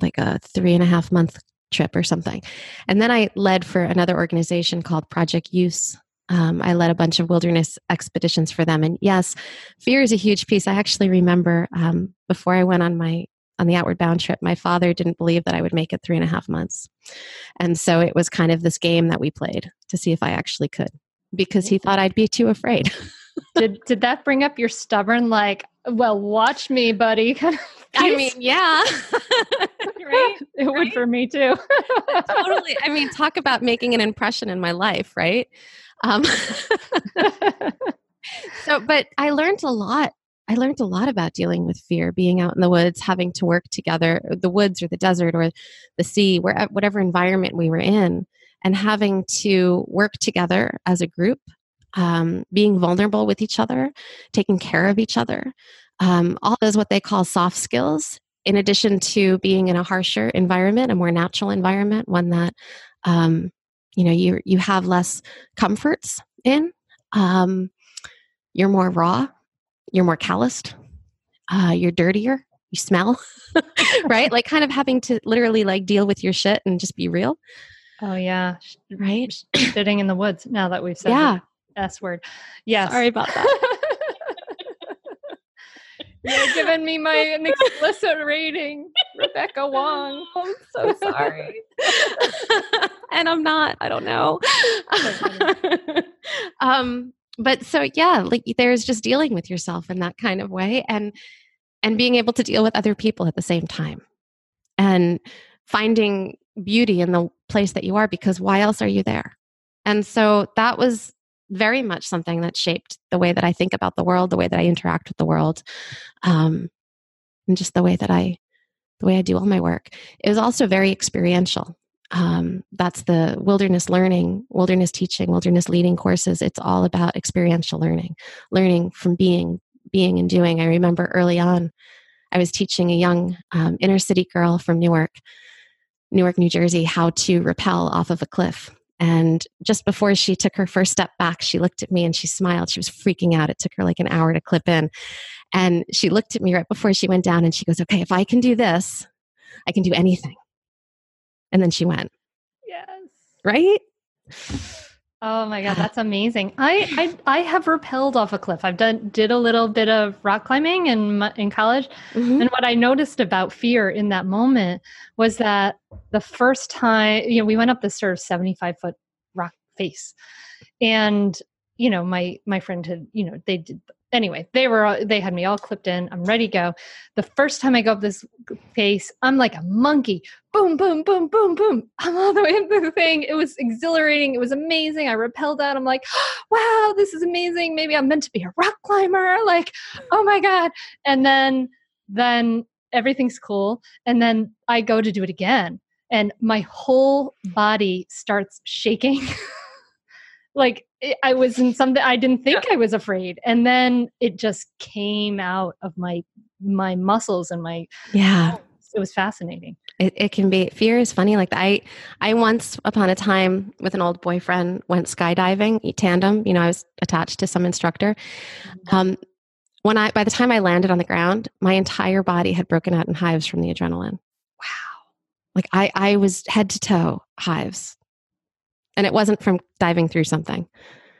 like a three and a half month trip or something. And then i led for another organization called Project USE um, I led a bunch of wilderness expeditions for them. And yes, fear is a huge piece. I actually remember um, before I went on my on the outward bound trip, my father didn't believe that I would make it three and a half months. And so it was kind of this game that we played to see if I actually could because he thought I'd be too afraid. did did that bring up your stubborn like, well, watch me, buddy? I mean, yeah. right? It right? would for me too. totally. I mean, talk about making an impression in my life, right? Um, so, but I learned a lot. I learned a lot about dealing with fear, being out in the woods, having to work together, the woods or the desert or the sea, where, whatever environment we were in, and having to work together as a group, um, being vulnerable with each other, taking care of each other. Um, all those what they call soft skills, in addition to being in a harsher environment, a more natural environment, one that um, you know you you have less comforts in um, you're more raw you're more calloused uh, you're dirtier you smell right? Like kind of having to literally like deal with your shit and just be real oh yeah right? sitting in the woods now that we've said yeah. s word. Yes. Sorry about that You're giving me my an explicit rating, Rebecca Wong. I'm so sorry. and I'm not. I don't know. um, but so yeah, like there's just dealing with yourself in that kind of way, and and being able to deal with other people at the same time, and finding beauty in the place that you are because why else are you there? And so that was very much something that shaped the way that I think about the world, the way that I interact with the world, um, and just the way that I, the way I do all my work. It was also very experiential. Um, that's the wilderness learning, wilderness teaching, wilderness leading courses. It's all about experiential learning, learning from being, being and doing. I remember early on, I was teaching a young um, inner city girl from Newark, Newark, New Jersey, how to rappel off of a cliff and just before she took her first step back, she looked at me and she smiled. She was freaking out. It took her like an hour to clip in. And she looked at me right before she went down and she goes, Okay, if I can do this, I can do anything. And then she went. Yes. Right? Oh my god, that's amazing! I, I I have rappelled off a cliff. I've done did a little bit of rock climbing in in college, mm-hmm. and what I noticed about fear in that moment was that the first time, you know, we went up this sort of seventy five foot rock face, and you know, my my friend had, you know, they did anyway, they were they had me all clipped in. I'm ready to go. The first time I go up this face, I'm like a monkey. Boom, boom, boom, boom, boom. I'm all the way up the thing. It was exhilarating. It was amazing. I repelled out. I'm like, wow, this is amazing. Maybe I'm meant to be a rock climber. Like, oh my god. And then then everything's cool. And then I go to do it again, and my whole body starts shaking. like I was in something I didn't think yeah. I was afraid, and then it just came out of my my muscles and my yeah. It was fascinating. It, it can be fear is funny. Like I, I once upon a time with an old boyfriend went skydiving tandem. You know, I was attached to some instructor. Mm-hmm. Um, when I by the time I landed on the ground, my entire body had broken out in hives from the adrenaline. Wow! Like I, I was head to toe hives and it wasn't from diving through something.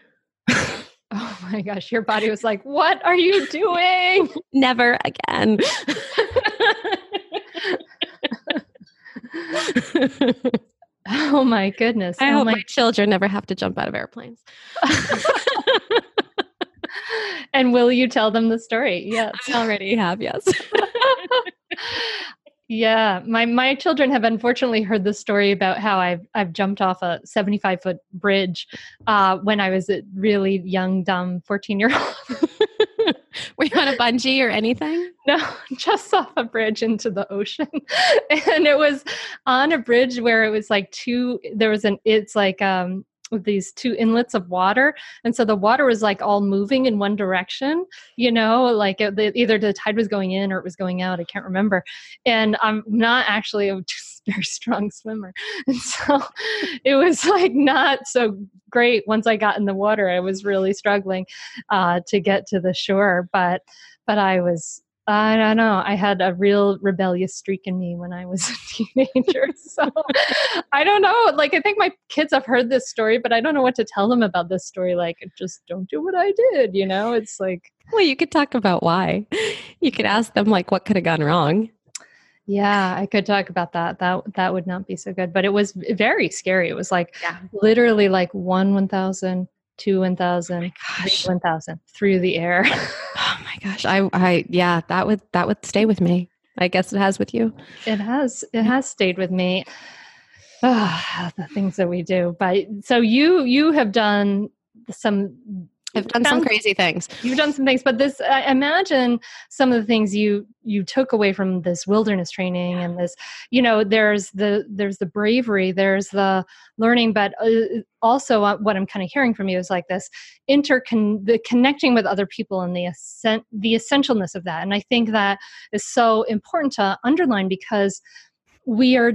oh my gosh, your body was like, What are you doing? Never again. oh my goodness. I oh hope my-, my children never have to jump out of airplanes. and will you tell them the story? Yes. I already have, yes. Yeah, my my children have unfortunately heard the story about how I've I've jumped off a 75 foot bridge uh, when I was a really young, dumb 14 year old. Were you on a bungee or anything? No, just off a bridge into the ocean. and it was on a bridge where it was like two, there was an, it's like, um, these two inlets of water and so the water was like all moving in one direction you know like it, the, either the tide was going in or it was going out i can't remember and i'm not actually a very strong swimmer and so it was like not so great once i got in the water i was really struggling uh, to get to the shore but but i was I don't know. I had a real rebellious streak in me when I was a teenager. so I don't know. Like, I think my kids have heard this story, but I don't know what to tell them about this story. Like, just don't do what I did. You know, it's like. Well, you could talk about why. You could ask them, like, what could have gone wrong. Yeah, I could talk about that. That that would not be so good, but it was very scary. It was like yeah. literally like one one thousand, two one thousand, oh three one thousand through the air. gosh. I I yeah, that would that would stay with me. I guess it has with you. It has. It has stayed with me. Oh, the things that we do. But so you you have done some I've done some crazy things. You've done some things, but this I imagine some of the things you you took away from this wilderness training and this, you know, there's the there's the bravery, there's the learning, but uh, also uh, what I'm kind of hearing from you is like this intercon the connecting with other people and the ascent the essentialness of that. And I think that is so important to underline because we are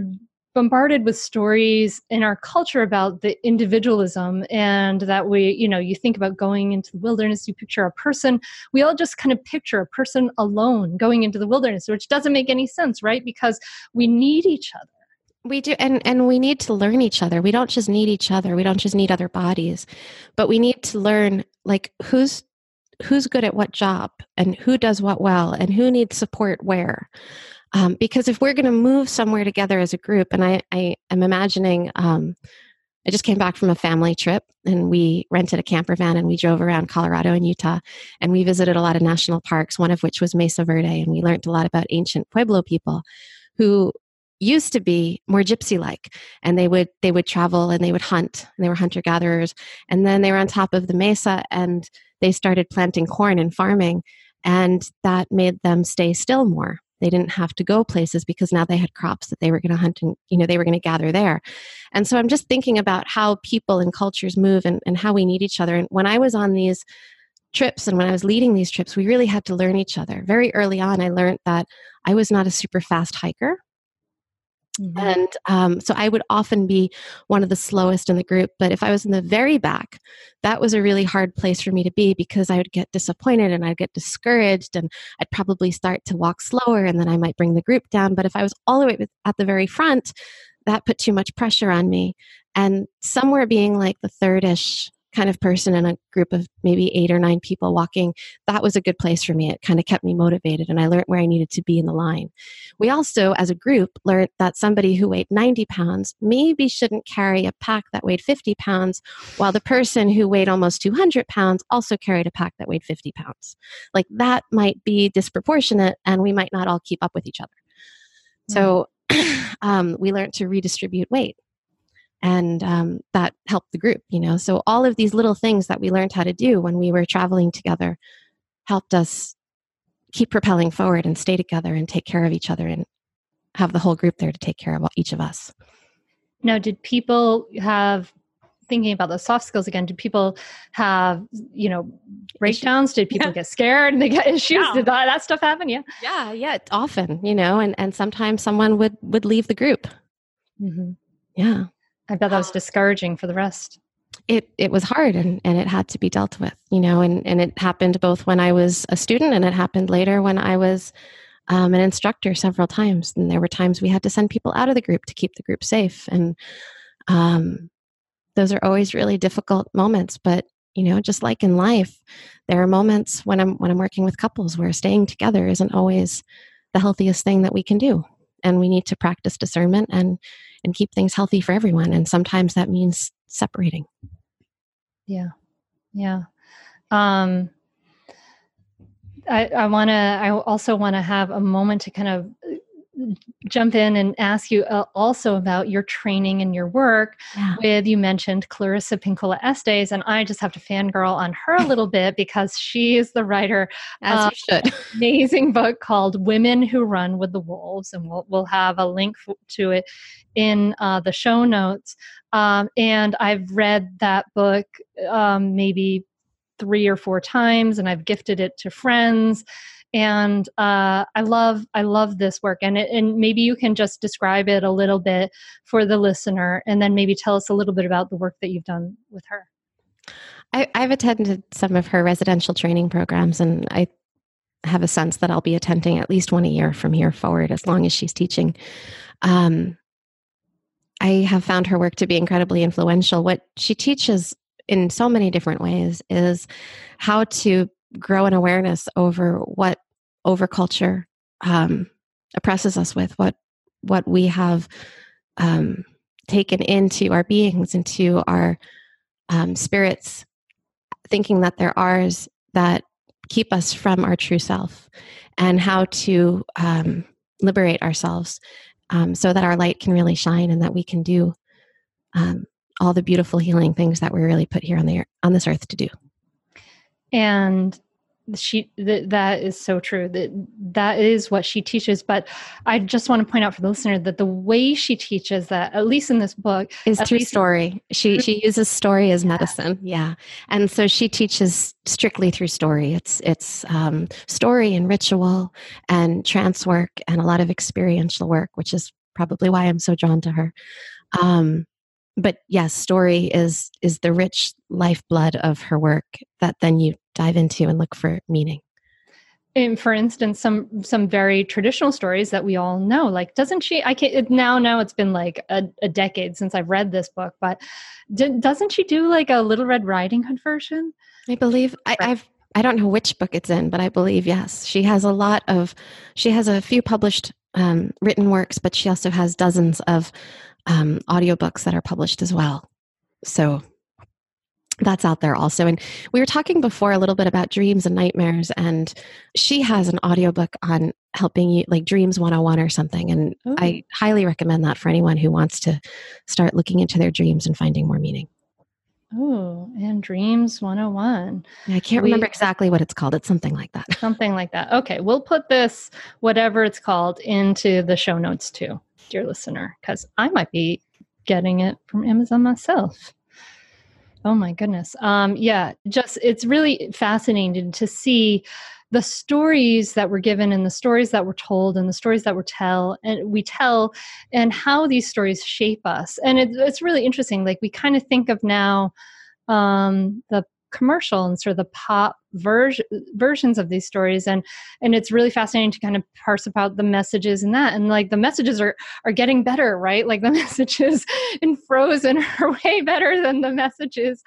bombarded with stories in our culture about the individualism and that we you know you think about going into the wilderness you picture a person. We all just kind of picture a person alone going into the wilderness which doesn't make any sense right? Because we need each other. We do and and we need to learn each other. We don't just need each other. We don't just need other bodies but we need to learn like who's who's good at what job and who does what well and who needs support where um, because if we're going to move somewhere together as a group, and I, I am imagining, um, I just came back from a family trip and we rented a camper van and we drove around Colorado and Utah and we visited a lot of national parks, one of which was Mesa Verde. And we learned a lot about ancient Pueblo people who used to be more gypsy like and they would they would travel and they would hunt and they were hunter gatherers and then they were on top of the mesa and they started planting corn and farming and that made them stay still more they didn't have to go places because now they had crops that they were going to hunt and you know they were going to gather there. And so i'm just thinking about how people and cultures move and, and how we need each other. And when i was on these trips and when i was leading these trips we really had to learn each other. Very early on i learned that i was not a super fast hiker Mm-hmm. And um, so I would often be one of the slowest in the group. But if I was in the very back, that was a really hard place for me to be because I would get disappointed and I'd get discouraged and I'd probably start to walk slower and then I might bring the group down. But if I was all the way at the very front, that put too much pressure on me. And somewhere being like the third-ish kind of person in a group of maybe eight or nine people walking, that was a good place for me. It kind of kept me motivated and I learned where I needed to be in the line. We also, as a group, learned that somebody who weighed 90 pounds maybe shouldn't carry a pack that weighed 50 pounds, while the person who weighed almost 200 pounds also carried a pack that weighed 50 pounds. Like that might be disproportionate and we might not all keep up with each other. So um, we learned to redistribute weight and um, that helped the group you know? So all of these little things that we learned how to do when we were traveling together helped us keep propelling forward and stay together and take care of each other and have the whole group there to take care of each of us. Now did people have thinking about those soft skills again did people have you know breakdowns? Did people yeah. get scared and they get issues? Yeah. did that, that stuff happen? Yeah. Yeah yeah often you know and and sometimes someone would would leave the group. Mm-hmm. yeah I bet that was discouraging for the rest. It it was hard and, and it had to be dealt with, you know, and, and it happened both when I was a student and it happened later when I was um, an instructor several times. And there were times we had to send people out of the group to keep the group safe. And um, those are always really difficult moments. But you know, just like in life, there are moments when I'm when I'm working with couples where staying together isn't always the healthiest thing that we can do, and we need to practice discernment and and keep things healthy for everyone. And sometimes that means separating. Yeah. Yeah. Um, I, I want to, I also want to have a moment to kind of jump in and ask you uh, also about your training and your work. Yeah. with you mentioned clarissa pinkola estes and i just have to fangirl on her a little bit because she is the writer as you should. amazing book called women who run with the wolves and we'll, we'll have a link f- to it in uh, the show notes. Um, and i've read that book um, maybe three or four times and i've gifted it to friends and uh, I love I love this work, and it, and maybe you can just describe it a little bit for the listener, and then maybe tell us a little bit about the work that you've done with her. I, I've attended some of her residential training programs, and I have a sense that I'll be attending at least one a year from here forward, as long as she's teaching. Um, I have found her work to be incredibly influential. What she teaches in so many different ways is how to grow an awareness over what overculture um, oppresses us with, what what we have um, taken into our beings, into our um, spirits, thinking that they're ours, that keep us from our true self, and how to um, liberate ourselves um, so that our light can really shine and that we can do um, all the beautiful healing things that we're really put here on the on this earth to do and she th- that is so true that that is what she teaches. But i just want to point out for the listener that the way she teaches that at least in this book is through story. She she uses story as medicine. Yeah. And so she teaches strictly through story. It's it's um, story and ritual and trance work and a lot of experiential work which is probably why i'm so drawn to her. Um, but yes story is is the rich lifeblood of her work that then you dive into and look for meaning. And for instance some some very traditional stories that we all know like doesn't she i can't now now it's been like a, a decade since i've read this book but doesn't she do like a little red riding hood version? I believe I, i've i don't know which book it's in but i believe yes she has a lot of she has a few published um, written works but she also has dozens of um, audiobooks that are published as well. So that's out there also. And we were talking before a little bit about dreams and nightmares, and she has an audiobook on helping you, like Dreams 101 or something. And Ooh. I highly recommend that for anyone who wants to start looking into their dreams and finding more meaning. Oh, and Dreams 101. I can't we, remember exactly what it's called. It's something like that. Something like that. Okay, we'll put this, whatever it's called, into the show notes too dear listener, because I might be getting it from Amazon myself. Oh my goodness. Um, yeah, just it's really fascinating to see the stories that were given and the stories that were told and the stories that were tell and we tell and how these stories shape us. And it, it's really interesting. Like we kind of think of now um, the commercial and sort of the pop version versions of these stories. And and it's really fascinating to kind of parse about the messages in that. And like the messages are are getting better right? Like the messages in frozen are way better than the messages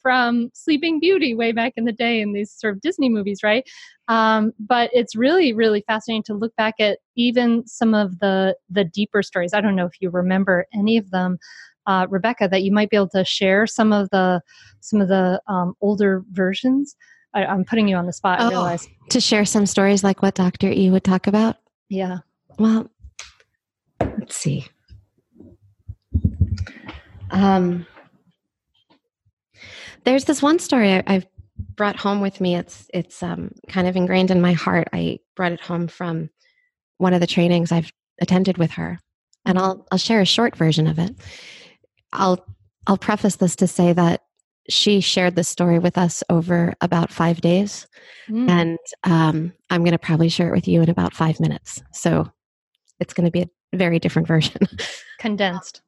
from sleeping beauty way back in the day in these sort of disney movies right? Um, but it's really really fascinating to look back at even some of the the deeper stories. I don't know if you remember any of them uh, rebecca that you might be able to share some of the some of the um, older versions I, am putting you on the spot. Oh, I realize to share some stories like what Dr. E would talk about. Yeah. Well, let's see. Um, there's this one story I, have brought home with me. It's it's um, kind of ingrained in my heart. I brought it home from one of the trainings I've attended with her, and I'll I'll share a short version of it. I'll I'll preface this to say that she shared this story with us over about five days. Mm. And um, I'm going to probably share it with you in about five minutes. So it's going to be a very different version. Condensed.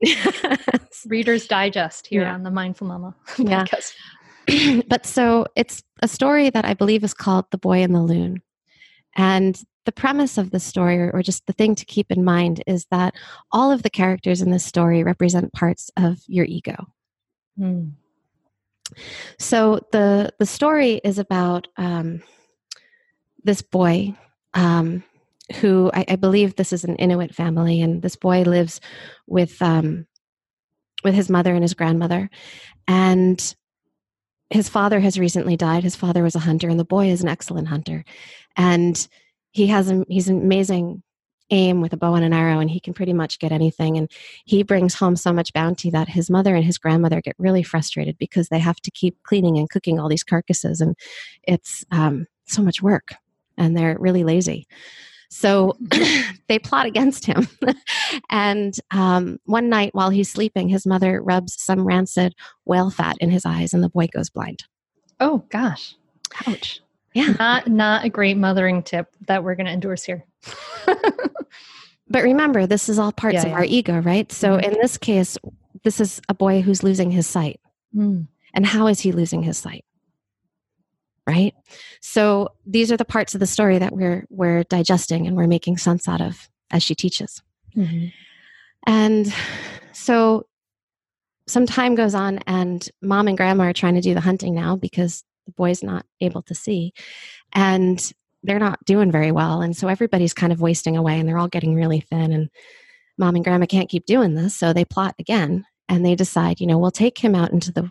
Reader's Digest here yeah. on the Mindful Mama yeah. but so it's a story that I believe is called The Boy and the Loon. And the premise of the story, or just the thing to keep in mind, is that all of the characters in this story represent parts of your ego. Mm. So the the story is about um, this boy um, who I, I, believe this is an Inuit family, and this boy lives with um, with his mother and his grandmother, and his father has recently died. His father was a hunter, and the boy is an excellent hunter, and he has a, he's an amazing aim with a bow and an arrow and he can pretty much get anything and he brings home so much bounty that his mother and his grandmother get really frustrated because they have to keep cleaning and cooking all these carcasses and it's um, so much work and they're really lazy. So they plot against him. And um, one night while he's sleeping his mother rubs some rancid whale fat in his eyes and the boy goes blind. Oh gosh. Ouch. Yeah. Not not a great mothering tip that we're going to endorse here but remember, this is all parts yeah, of yeah. our ego, right? So mm-hmm. in this case, this is a boy who's losing his sight. Mm. And how is he losing his sight? Right? So these are the parts of the story that we're we're digesting and we're making sense out of as she teaches. Mm-hmm. And so some time goes on and mom and grandma are trying to do the hunting now because the boy's not able to see. And they're not doing very well and so everybody's kind of wasting away and they're all getting really thin and mom and grandma can't keep doing this so they plot again and they decide you know we'll take him out into the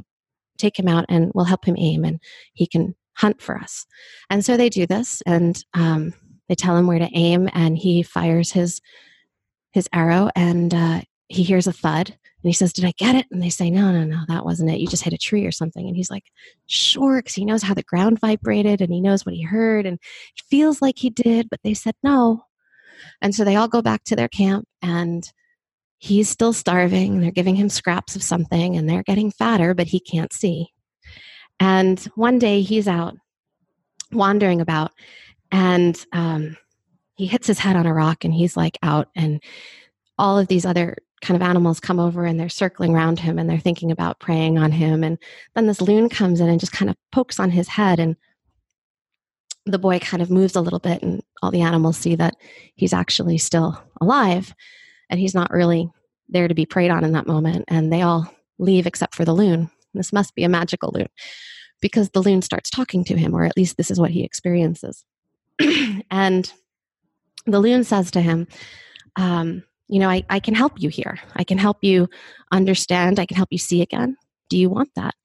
take him out and we'll help him aim and he can hunt for us. And so they do this and um, they tell him where to aim and he fires his his arrow and uh, he hears a thud he says, Did I get it? And they say, No, no, no, that wasn't it. You just hit a tree or something. And he's like, Sure, because he knows how the ground vibrated and he knows what he heard and it feels like he did, but they said no. And so they all go back to their camp and he's still starving. They're giving him scraps of something and they're getting fatter, but he can't see. And one day he's out wandering about and um, he hits his head on a rock and he's like out and all of these other kind of animals come over and they're circling around him and they're thinking about preying on him. And then this loon comes in and just kind of pokes on his head. And the boy kind of moves a little bit, and all the animals see that he's actually still alive and he's not really there to be preyed on in that moment. And they all leave except for the loon. This must be a magical loon because the loon starts talking to him, or at least this is what he experiences. and the loon says to him, um, you know, I, I can help you here. I can help you understand. I can help you see again. Do you want that?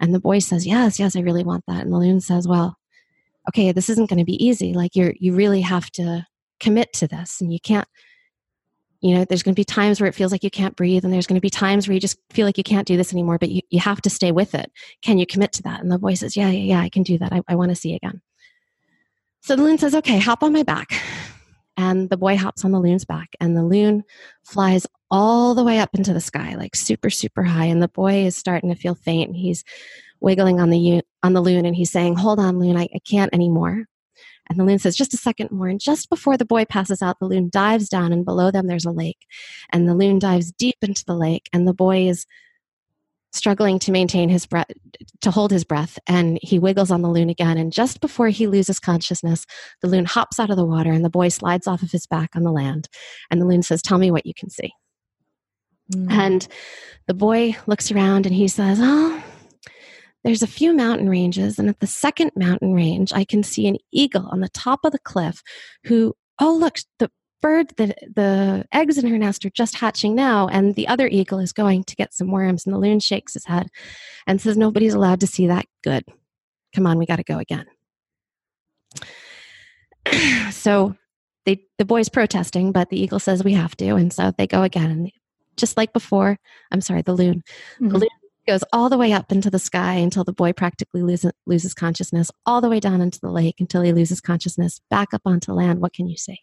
And the boy says, Yes, yes, I really want that. And the loon says, Well, okay, this isn't going to be easy. Like you're you really have to commit to this. And you can't, you know, there's going to be times where it feels like you can't breathe, and there's going to be times where you just feel like you can't do this anymore, but you, you have to stay with it. Can you commit to that? And the boy says, Yeah, yeah, yeah, I can do that. I, I want to see again. So the loon says, Okay, hop on my back. And the boy hops on the loon's back, and the loon flies all the way up into the sky, like super, super high. And the boy is starting to feel faint. He's wiggling on the on the loon, and he's saying, "Hold on, loon, I, I can't anymore." And the loon says, "Just a second more." And just before the boy passes out, the loon dives down, and below them there's a lake. And the loon dives deep into the lake, and the boy is struggling to maintain his breath, to hold his breath, and he wiggles on the loon again. And just before he loses consciousness, the loon hops out of the water, and the boy slides off of his back on the land. And the loon says, Tell me what you can see. Mm. And the boy looks around and he says, Oh, there's a few mountain ranges, and at the second mountain range, I can see an eagle on the top of the cliff who, oh, look, the bird, the, the eggs in her nest are just hatching now, and the other eagle is going to get some worms. And the loon shakes his head and says, Nobody's allowed to see that. Good. Come on, we got to go again. so they, the boy's protesting, but the eagle says we have to. And so they go again. And just like before, I'm sorry, the loon. Mm-hmm. The loon goes all the way up into the sky until the boy practically loses, loses consciousness, all the way down into the lake until he loses consciousness, back up onto land. What can you say?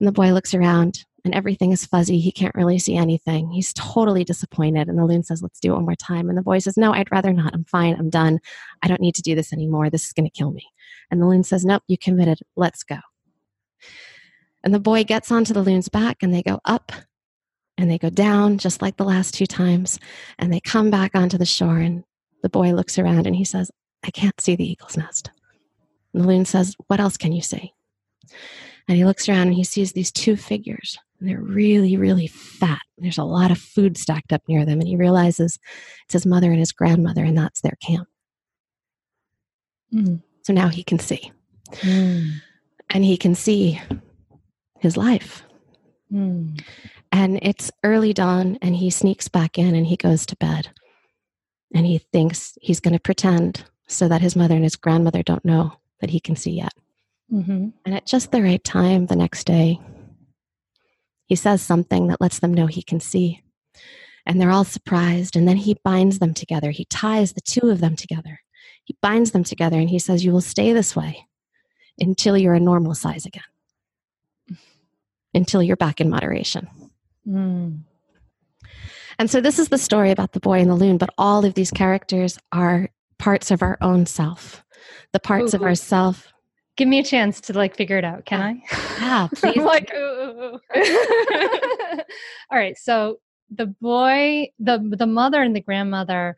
And the boy looks around and everything is fuzzy. He can't really see anything. He's totally disappointed. And the loon says, Let's do it one more time. And the boy says, No, I'd rather not. I'm fine. I'm done. I don't need to do this anymore. This is going to kill me. And the loon says, Nope, you committed. Let's go. And the boy gets onto the loon's back and they go up and they go down just like the last two times and they come back onto the shore and the boy looks around and he says i can't see the eagle's nest and the loon says what else can you see and he looks around and he sees these two figures and they're really really fat there's a lot of food stacked up near them and he realizes it's his mother and his grandmother and that's their camp mm. so now he can see mm. and he can see his life mm. And it's early dawn, and he sneaks back in and he goes to bed. And he thinks he's going to pretend so that his mother and his grandmother don't know that he can see yet. Mm-hmm. And at just the right time the next day, he says something that lets them know he can see. And they're all surprised. And then he binds them together. He ties the two of them together. He binds them together and he says, You will stay this way until you're a normal size again, until you're back in moderation. Mm. And so this is the story about the boy and the loon, but all of these characters are parts of our own self. The parts ooh, of ourself. Give me a chance to like figure it out, can I? Yeah, please. like, ooh, ooh, all right. So the boy, the the mother and the grandmother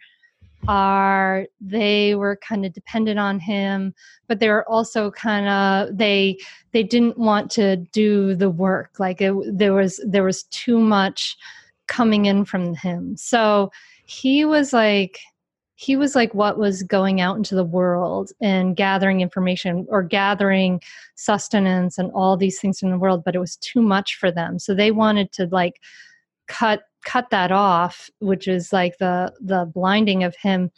are they were kind of dependent on him but they were also kind of they they didn't want to do the work like it, there was there was too much coming in from him so he was like he was like what was going out into the world and gathering information or gathering sustenance and all these things from the world but it was too much for them. So they wanted to like cut cut that off which is like the the blinding of him.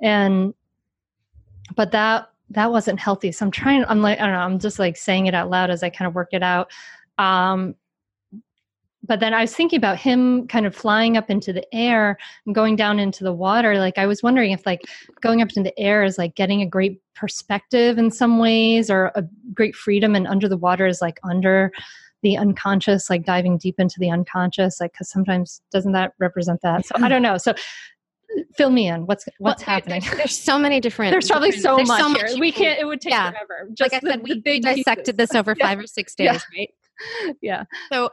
And but that that wasn't healthy. So i'm trying i'm like i don't know i'm just like saying it out loud as i kind of work it out. Um but then i was thinking about him kind of flying up into the air and going down into the water like i was wondering if like going up into the air is like getting a great perspective in some ways or a great freedom and under the water is like under the unconscious like diving deep into the unconscious like because sometimes doesn't that represent that? So i mm-hmm. don't know. So fill me in. What's what's well, happening? there's, there's, so many different there's probably so, much so much we can't it would take yeah. forever. Just like i said we dissected pieces. this over five or six days yeah. right? Yeah. So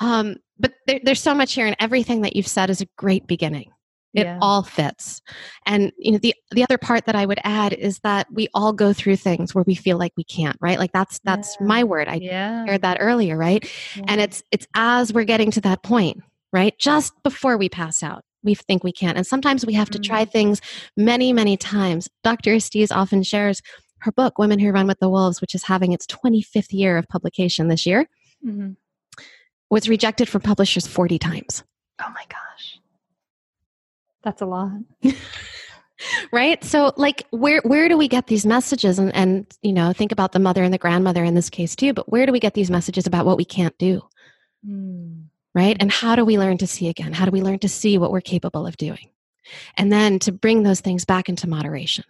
um but there, there's so much here and everything that you've said is a great beginning it yeah. all fits and you know the the other part that i would add is that we all go through things where we feel like we can't right like that's that's yeah. my word i yeah. shared that earlier right yeah. and it's it's as we're getting to that point right just before we pass out we think we can't and sometimes we have to try mm-hmm. things many many times dr estes often shares her book women who run with the wolves which is having its 25th year of publication this year mm-hmm. Was rejected from publishers 40 times. Oh my gosh. That's a lot. right? So like where where do we get these messages? And and you know think about the mother and the grandmother in this case too but where do we get these messages about what we can't do? Mm. right? And how do we learn to see again? How do we learn to see what we're capable of doing? And then to bring those things back into moderation.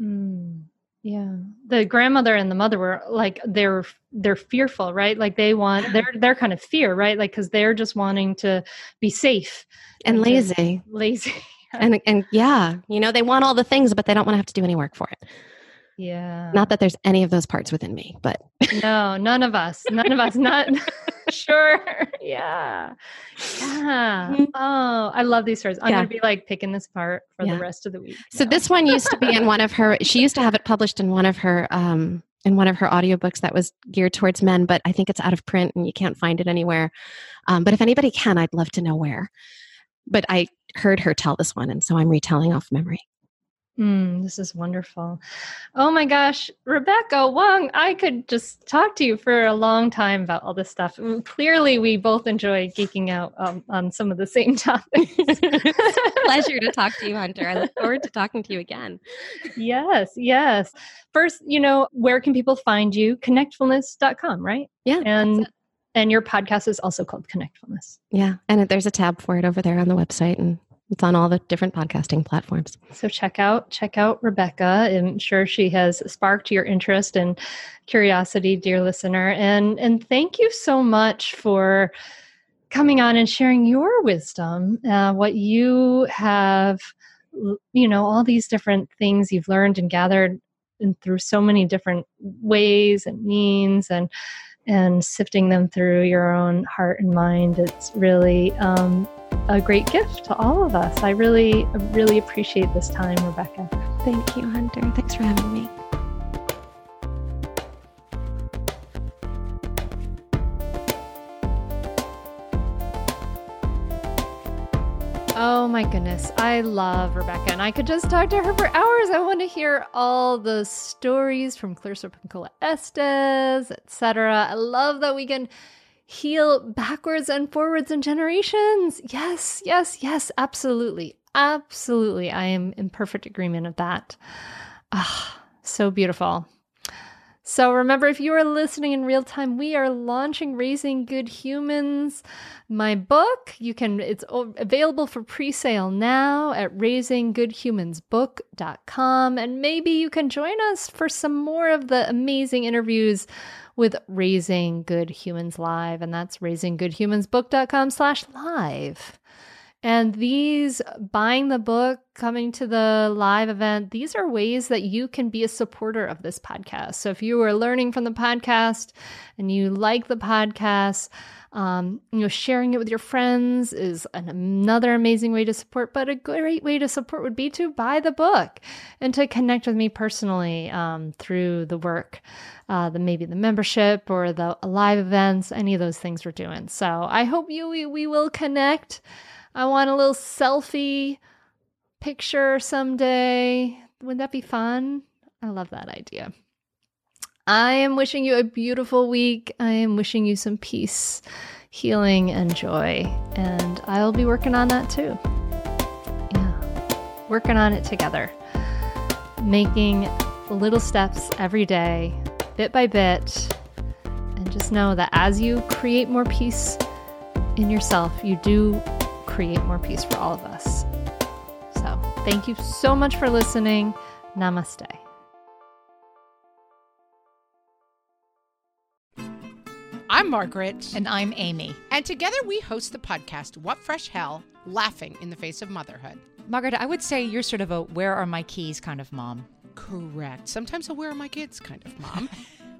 Mm. Yeah. The grandmother and the mother were like they're they're fearful right? Like they want they're they're kind of fear right? Like because they're just wanting to be safe and lazy. lazy and and yeah you know they want all the things but they don't want to have to do any work for it. Yeah. Not that there's any of those parts within me but no none of us none of us not sure. Yeah. Yeah. Oh, I love these stories. I'm Yeah. going to be like picking this apart for Yeah. the rest of the week. So this one used to be in one of her she used to have it published in one of her um in one of her audiobooks that was geared towards men, but I think it's out of print and you can't find it anywhere. Um, but if anybody can, I'd love to know where. But I heard her tell this one, and so I'm retelling off memory. Mm, this is wonderful. Oh my gosh, Rebecca Wong, I could just talk to you for a long time about all this stuff. Mm, Clearly, we both enjoy geeking out um, on some of the same topics. Pleasure to talk to you, Hunter. I look forward to talking to you again. yes, yes. First, you know, where can people find you? Connectfulness.com, right? Yeah, And and your podcast is also called Connectfulness. yeah, and there's a tab for it over there on the website, and it's on all the different podcasting platforms. So check out check out Rebecca. I'm sure she has sparked your interest and curiosity, dear listener. And and thank you so much for coming on and sharing your wisdom, uh, what you have, you know, all these different things you've learned and gathered and through so many different ways and means and and sifting them through your own heart and mind. It's really um, a great gift to all of us. I really, really appreciate this time, Rebecca. Thank you, Hunter. Thanks for having me. Oh my goodness. I love Rebecca, and I could just talk to her for hours. I want to hear all the stories from Clarissa Pinkola Estes, etc. I love that we can heal backwards and forwards in generations. Yes, yes, yes, absolutely. Absolutely. I am in perfect agreement of that. Ah, so beautiful. So remember, if you are listening in real time, we are launching Raising Good Humans, my book. You can it's available for pre-sale now at raisinggoodhumansbook.com and maybe you can join us for some more of the amazing interviews with Raising Good Humans Live and that's raisinggoodhumansbook.com slash live. And these buying the book, coming to the live event, these are ways that you can be a supporter of this podcast. So if you are learning from the podcast and you like the podcast, um, you know, sharing it with your friends is an, another amazing way to support. But a great way to support would be to buy the book and to connect with me personally um, through the work, uh, the maybe the membership or the live events, any of those things we're doing. So I hope you we, we will connect. I want a little selfie picture someday. Wouldn't that be fun? I love that idea. I am wishing you a beautiful week. I am wishing you some peace, healing, and joy. And I'll be working on that too. Yeah, working on it together. Making little steps every day, bit by bit. And just know that as you create more peace in yourself, you do create more peace for all of us. So, thank you so much for listening. Namaste. I'm Margaret. And I'm Amy. And together we host the podcast, What Fresh Hell Laughing in the Face of Motherhood. Margaret, I would say you're sort of a where are my keys kind of mom. Correct. Sometimes a where are my kids kind of mom.